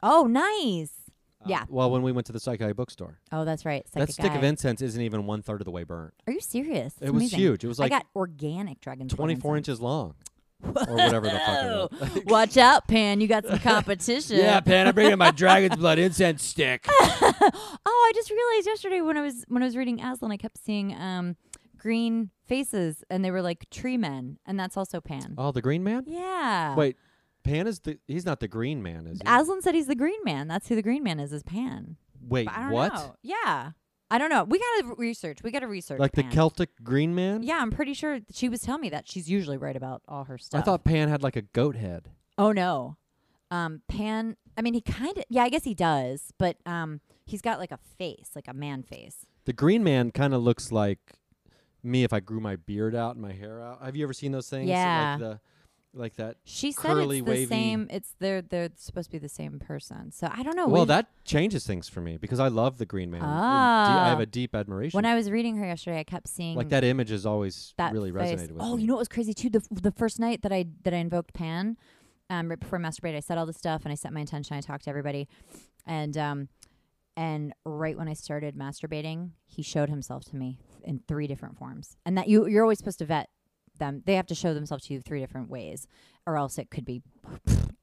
Oh, nice. Uh, Yeah. Well, when we went to the Psychi bookstore, Oh, that's right. that Psychic stick of Eye. incense isn't even one third of the way burnt. Are you serious? it That's was amazing. huge. It was like I got organic dragon's blood 24 inches long, or whatever the fuck it was. Watch out, Pan. You got some competition. Yeah, Pan, I'm bringing my dragon's blood incense stick. oh, I just realized yesterday when I was when I was reading Aslan, I kept seeing um green faces, and they were like tree men, and that's also Pan. Oh, the green man? Yeah. Wait, Pan is the he's not the green man, is he? Aslan said he's the green man. That's who the green man is, is Pan. Wait, But I don't what? know. Yeah. I don't know. We gotta research. We gotta research. Like the Celtic green man? Yeah, I'm pretty sure she was telling me that she's usually right about all her stuff. I thought Pan had like a goat head. Oh no. Um Pan I mean he kinda yeah, I guess he does, but um he's got like a face, like a man face. The green man kind of looks like me if I grew my beard out and my hair out. Have you ever seen those things? Yeah. Like the like that. She said Curly, it's the wavy- same it's they're they're supposed to be the same person. So I don't know. well, we- that changes things for me because I love the green man. and de- Ah. I have a deep admiration. when I was reading her yesterday I kept seeing like that image has always that really face. resonated with oh, me. you know what was crazy too? The f- the first night that I that I invoked Pan, um, right before I masturbate, I said all this stuff and I set my intention. I talked to everybody, and um, and right when I started masturbating, he showed himself to me in three different forms, and that you you're always supposed to vet them. They have to show themselves to you three different ways, or else it could be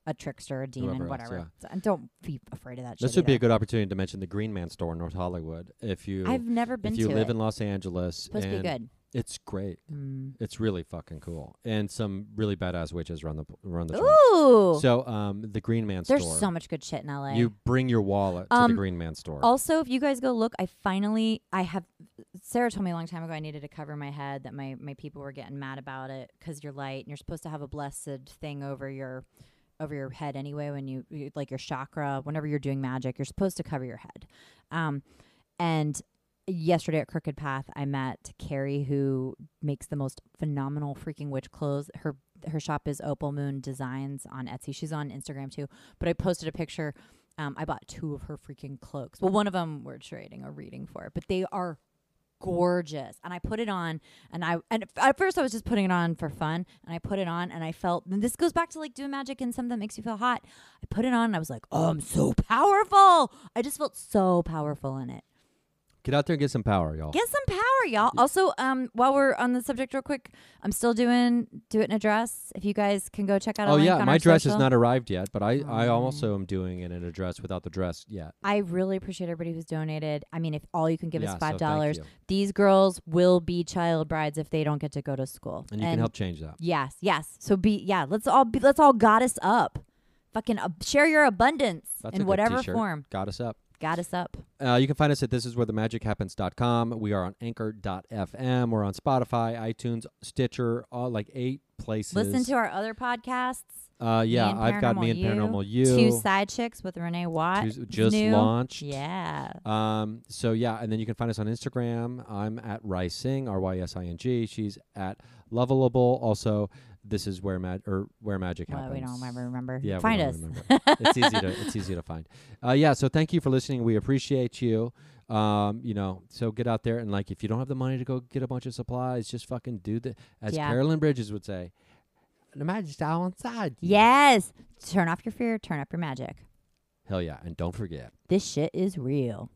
a trickster, a demon, Whoever else, whatever. yeah. So- and don't be afraid of that. This would be a good opportunity to mention the Green Man store in North Hollywood. If you I've never been if you to live it. in Los Angeles, supposed to be good. it's great. Mm. It's really fucking cool, and some really badass witches run the run the. Ooh, So, um, the Green Man there's store. There's so much good shit in LA. You bring your wallet to the Um, Green Man store. Also, if you guys go look, I finally I have. Sarah told me a long time ago I needed to cover my head. That my my people were getting mad about it because you're light and you're supposed to have a blessed thing over your over your head anyway. When you like your chakra, whenever you're doing magic, you're supposed to cover your head. Um, and yesterday at Crooked Path, I met Carrie, who makes the most phenomenal freaking witch clothes. Her her shop is Opal Moon Designs on Etsy. She's on Instagram too. But I posted a picture. Um, I bought two of her freaking cloaks. Well, one of them we're trading or reading for, but they are gorgeous. And I put it on, and I and at first I was just putting it on for fun, and I put it on, and I felt. And this goes back to like doing magic and something that makes you feel hot. I put it on, and I was like, oh, I'm so powerful. I just felt so powerful in it. Get out there and get some power, y'all. Get some power, y'all. Also, um, while we're on the subject, real quick, I'm still doing do it in a dress. If you guys can go check out. oh yeah, my dress social. has not arrived yet, but I I also am doing it in a dress without the dress yet. I really appreciate everybody who's donated. I mean, if all you can give yeah, is five dollars, you. these girls will be child brides if they don't get to go to school. and you can help change that. Yes, yes. So be yeah. Let's all be. Let's all goddess up. Fucking uh, share your abundance That's in whatever t-shirt. form. Got us up. Uh, you can find us at thisiswherethemagichappens.com. We are on anchor.fm. We're on Spotify, iTunes, Stitcher, all like eight places. Listen to our other podcasts. Uh, yeah, I've got me and Paranormal Paranormal You. Two side chicks with Renee Watt. Two's is just new. launched. Yeah. Um, so yeah, and then you can find us on Instagram. I'm at Rysing, R Y S I N G. She's at Lovable. Also, this is where mag or where magic Well, happens. we don't ever remember. Yeah, Find us. it's easy to it's easy to find. Uh, yeah, so thank you for listening. We appreciate you. Um, you know, so get out there and like if you don't have the money to go get a bunch of supplies, just fucking do the as Yeah. Carolyn Bridges would say, the magic's all inside. you." Yes. Turn off your fear. Turn up your magic. Hell yeah, and don't forget. This shit is real.